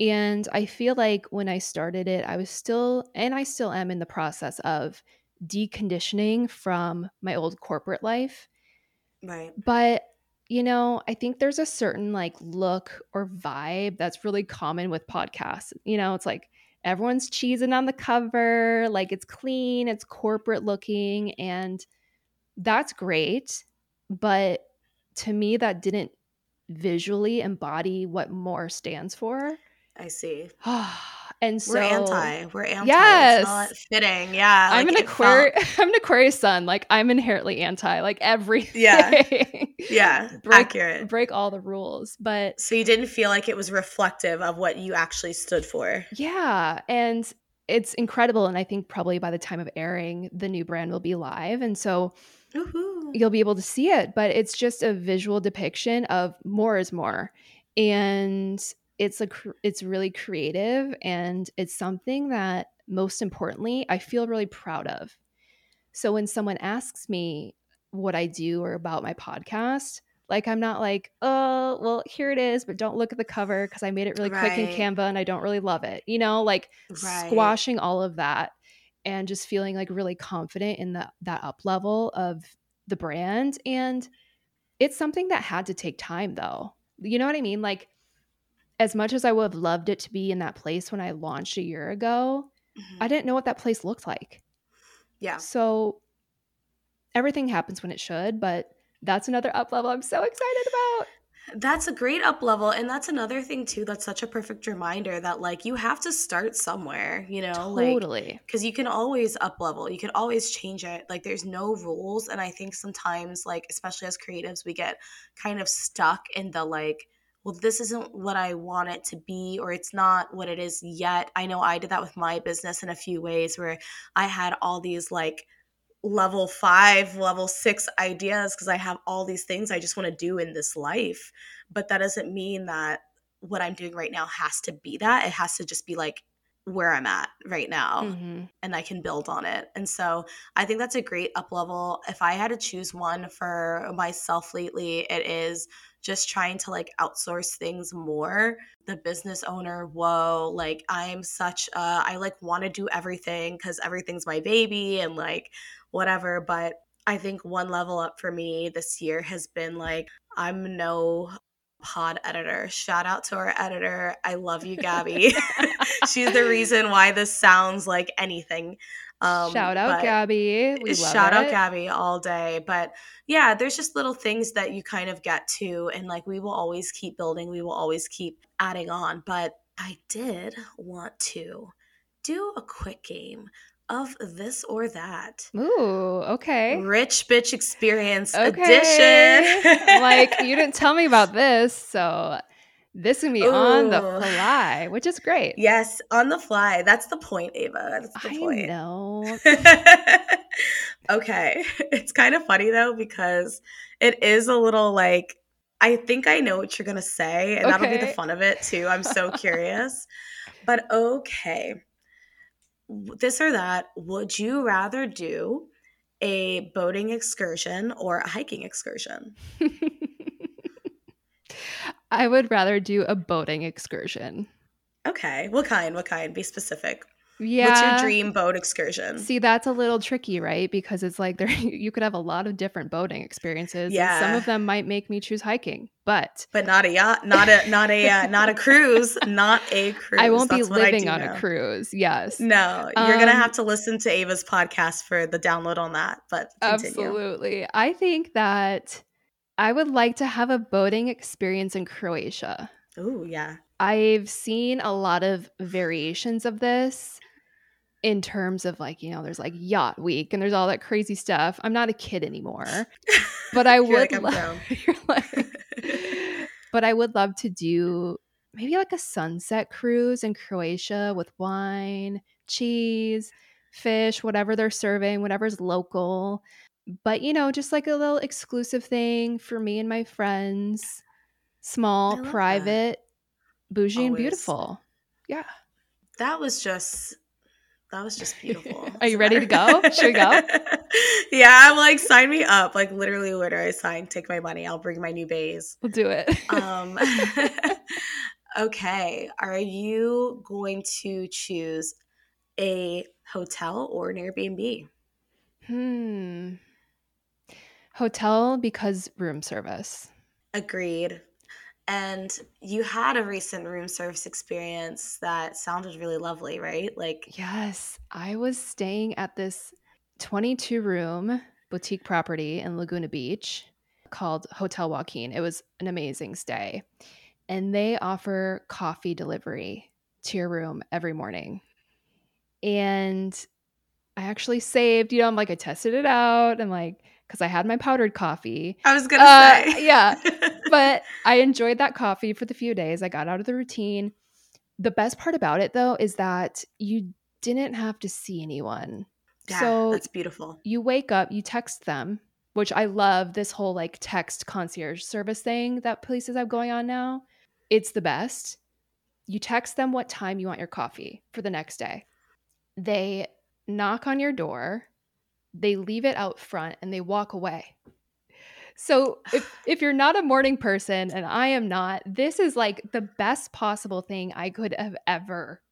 And I feel like when I started it, I was still, and I still am in the process of deconditioning from my old corporate life. Right. But you know, I think there's a certain like look or vibe that's really common with podcasts. You know, it's like everyone's cheesing on the cover, like it's clean, it's corporate looking, and that's great. But to me, that didn't visually embody what more stands for. I see. And so we're anti. We're anti. Yes. Fitting. Yeah. I'm an Aquarius. I'm an Aquarius sun. Like I'm inherently anti. Like everything. Yeah. Yeah. break, Accurate. Break all the rules. But so you didn't feel like it was reflective of what you actually stood for. Yeah. And it's incredible. And I think probably by the time of airing, the new brand will be live. And so Woo-hoo. you'll be able to see it. But it's just a visual depiction of more is more. And it's a it's really creative and it's something that most importantly I feel really proud of. So when someone asks me what I do or about my podcast, like I'm not like, "Oh, well, here it is, but don't look at the cover because I made it really right. quick in Canva and I don't really love it." You know, like right. squashing all of that and just feeling like really confident in the that up level of the brand and it's something that had to take time though. You know what I mean? Like as much as I would have loved it to be in that place when I launched a year ago, mm-hmm. I didn't know what that place looked like. Yeah. So everything happens when it should, but that's another up level I'm so excited about. That's a great up level. And that's another thing, too, that's such a perfect reminder that, like, you have to start somewhere, you know? Totally. Because like, you can always up level, you can always change it. Like, there's no rules. And I think sometimes, like, especially as creatives, we get kind of stuck in the, like, well, this isn't what I want it to be, or it's not what it is yet. I know I did that with my business in a few ways where I had all these like level five, level six ideas because I have all these things I just want to do in this life. But that doesn't mean that what I'm doing right now has to be that. It has to just be like where I'm at right now mm-hmm. and I can build on it. And so I think that's a great up level. If I had to choose one for myself lately, it is just trying to like outsource things more. The business owner, whoa, like I'm such a, I like want to do everything because everything's my baby and like whatever. But I think one level up for me this year has been like, I'm no pod editor. Shout out to our editor. I love you, Gabby. She's the reason why this sounds like anything. Um, shout out Gabby. We shout out Gabby all day. But yeah, there's just little things that you kind of get to, and like we will always keep building, we will always keep adding on. But I did want to do a quick game of this or that. Ooh, okay. Rich bitch experience okay. edition. like you didn't tell me about this, so this can be Ooh. on the fly, which is great. Yes, on the fly. That's the point, Ava. That's the I point. know. okay. It's kind of funny though because it is a little like I think I know what you're gonna say, and okay. that'll be the fun of it too. I'm so curious. But okay. This or that, would you rather do a boating excursion or a hiking excursion? I would rather do a boating excursion. Okay. What kind? What kind? Be specific. Yeah. What's your dream boat excursion? See, that's a little tricky, right? Because it's like there you could have a lot of different boating experiences. Yeah. some of them might make me choose hiking, but but not a yacht, not a not a uh, not a cruise, not a cruise. I won't that's be living on know. a cruise. Yes. No, you're um, gonna have to listen to Ava's podcast for the download on that. But continue. absolutely, I think that I would like to have a boating experience in Croatia. Oh, yeah. I've seen a lot of variations of this in terms of like, you know, there's like yacht week and there's all that crazy stuff. I'm not a kid anymore, but I would like, love like, but I would love to do maybe like a sunset cruise in Croatia with wine, cheese, fish, whatever they're serving, whatever's local. But you know, just like a little exclusive thing for me and my friends. Small, private, that. bougie Always. and beautiful. Yeah. That was just that was just beautiful. Are you ready to go? Should we go? yeah, I'm like, sign me up. Like literally, where do I sign? Take my money. I'll bring my new Béis. We'll do it. um, okay. Are you going to choose a hotel or an Airbnb? Hmm. Hotel because room service. Agreed. And you had a recent room service experience that sounded really lovely, right? Like, yes, I was staying at this 22 room boutique property in Laguna Beach called Hotel Joaquin. It was an amazing stay. And they offer coffee delivery to your room every morning. And I actually saved, you know, I'm like, I tested it out. I'm like, because I had my powdered coffee. I was gonna uh, say, yeah, but I enjoyed that coffee for the few days. I got out of the routine. The best part about it, though, is that you didn't have to see anyone. Yeah, so that's beautiful. You wake up, you text them, which I love. This whole like text concierge service thing that places have going on now. It's the best. You text them what time you want your coffee for the next day. They knock on your door they leave it out front and they walk away. So if, if you're not a morning person and I am not, this is like the best possible thing I could have ever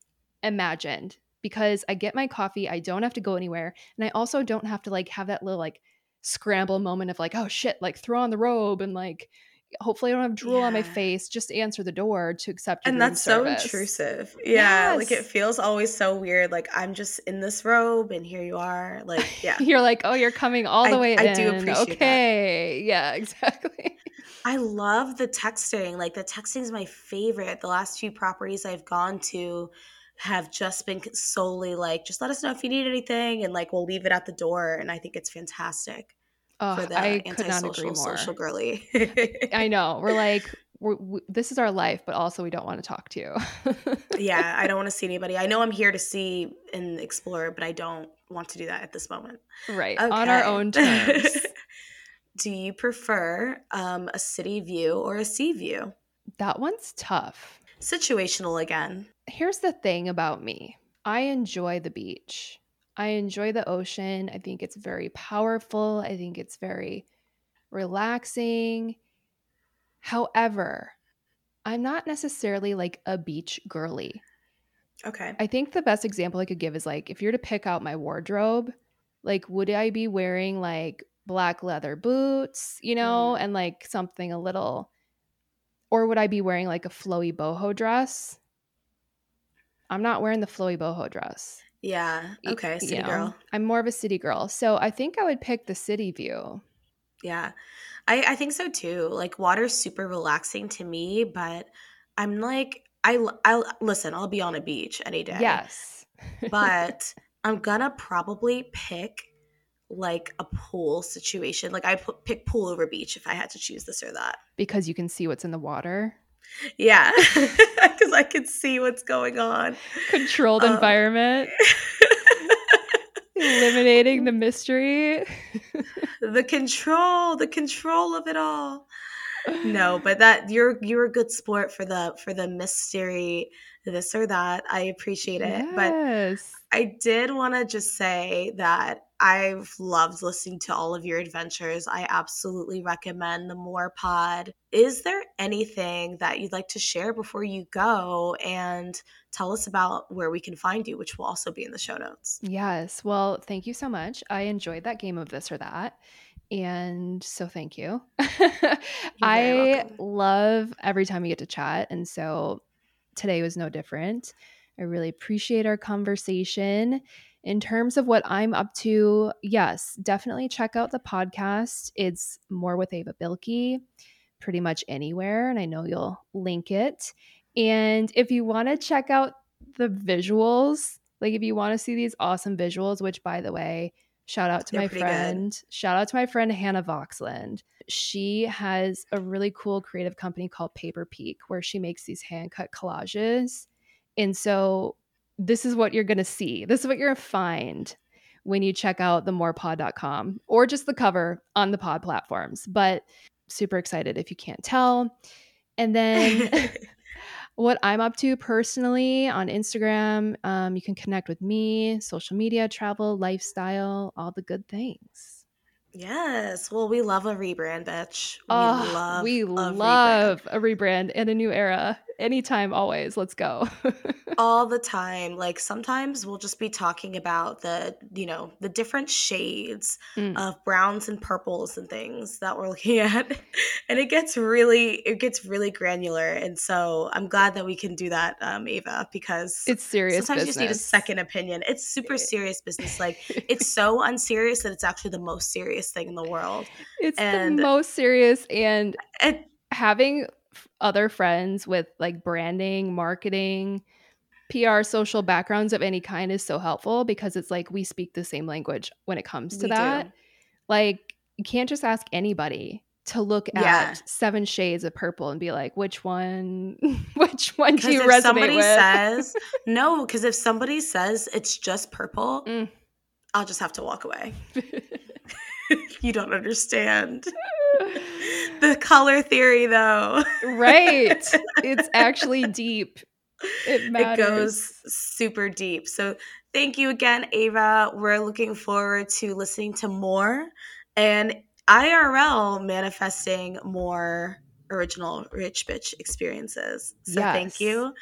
imagined because I get my coffee, I don't have to go anywhere, and I also don't have to like have that little like scramble moment of like, oh shit, like throw on the robe and like hopefully I don't have drool yeah. on my face. Just answer the door to accept And that's service. so intrusive. Yeah. Yes. Like it feels always so weird. Like I'm just in this robe and here you are. Like, yeah. you're like, oh, you're coming all the I, way I in. do appreciate Okay. That. Yeah, exactly. I love the texting. Like the texting is my favorite. The last few properties I've gone to have just been solely like, just let us know if you need anything and like we'll leave it at the door. And I think it's fantastic oh, for the I could not agree more. social girly. I know. We're like, we're, we, this is our life, but also we don't want to talk to you. yeah, I don't want to see anybody. I know I'm here to see and explore, but I don't want to do that at this moment. Right. Okay. On our own terms. do you prefer um, a city view or a sea view? That one's tough. Situational again. Here's the thing about me I enjoy the beach. I enjoy the ocean. I think it's very powerful. I think it's very relaxing. However, I'm not necessarily like a beach girly. Okay. I think the best example I could give is like if you're to pick out my wardrobe, like would I be wearing like black leather boots, you know, mm. and like something a little or would I be wearing like a flowy boho dress? I'm not wearing the flowy boho dress. Yeah. Okay. City you know, girl. I'm more of a city girl. So I think I would pick the city view. Yeah. I, I think so too. Like water's super relaxing to me, but I'm like, I, I listen, I'll be on a beach any day. Yes. but I'm gonna probably pick like a pool situation. Like I put, pick pool over beach if I had to choose this or that. Because you can see what's in the water. Yeah, because I can see what's going on. Controlled um, environment. Eliminating the mystery. the control, the control of it all. No, but that you're you're a good sport for the for the mystery this or that. I appreciate it. Yes. But I did want to just say that I've loved listening to all of your adventures. I absolutely recommend the More Pod. Is there anything that you'd like to share before you go and tell us about where we can find you, which will also be in the show notes? Yes. Well, thank you so much. I enjoyed that game of this or that. And so thank you. I welcome. love every time we get to chat. And so today was no different. I really appreciate our conversation. In terms of what I'm up to, yes, definitely check out the podcast. It's more with Ava Beilke. pretty much anywhere, and I know you'll link it. And if you want to check out the visuals, like if you want to see these awesome visuals, which by the way, shout out to They're my friend, good. shout out to my friend Hannah Voxland. She has a really cool creative company called Paper Peak where she makes these hand cut collages. And so this is what you're going to see. This is what you're going to find when you check out the morepod.com or just the cover on the pod platforms. But super excited if you can't tell. And then what I'm up to personally on Instagram, um, you can connect with me, social media, travel, lifestyle, all the good things. Yes. Well, we love a rebrand, bitch. We oh, love we a love rebrand. a rebrand and a new era. Anytime, always. Let's go. All the time. Like sometimes we'll just be talking about the, you know, the different shades mm. of browns and purples and things that we're looking at. And it gets really, it gets really granular. And so I'm glad that we can do that, um, Ava, because it's serious. Sometimes business. you just need a second opinion. It's super serious business. Like it's so unserious that it's actually the most serious thing in the world. It's and the most serious and it, having other friends with like branding, marketing, PR, social backgrounds of any kind is so helpful because it's like we speak the same language when it comes to we that. Do. Like you can't just ask anybody to look yeah. at seven shades of purple and be like, which one, which one do you if resonate somebody with? says no, because if somebody says it's just purple, mm. I'll just have to walk away. you don't understand. the color theory, though. right. It's actually deep. It matters. It goes super deep. So thank you again, Ava. We're looking forward to listening to more and IRL manifesting more original rich bitch experiences. So yes. thank you.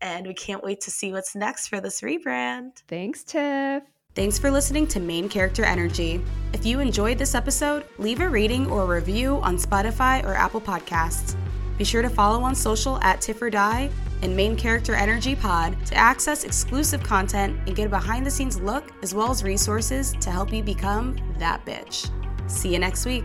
And we can't wait to see what's next for this rebrand. Thanks, Tiff. Thanks for listening to Main Character Energy. If you enjoyed this episode, leave a rating or review on Spotify or Apple Podcasts. Be sure to follow on social at Tiff or Die and Main Character Energy Pod to access exclusive content and get a behind the scenes look as well as resources to help you become that bitch. See you next week.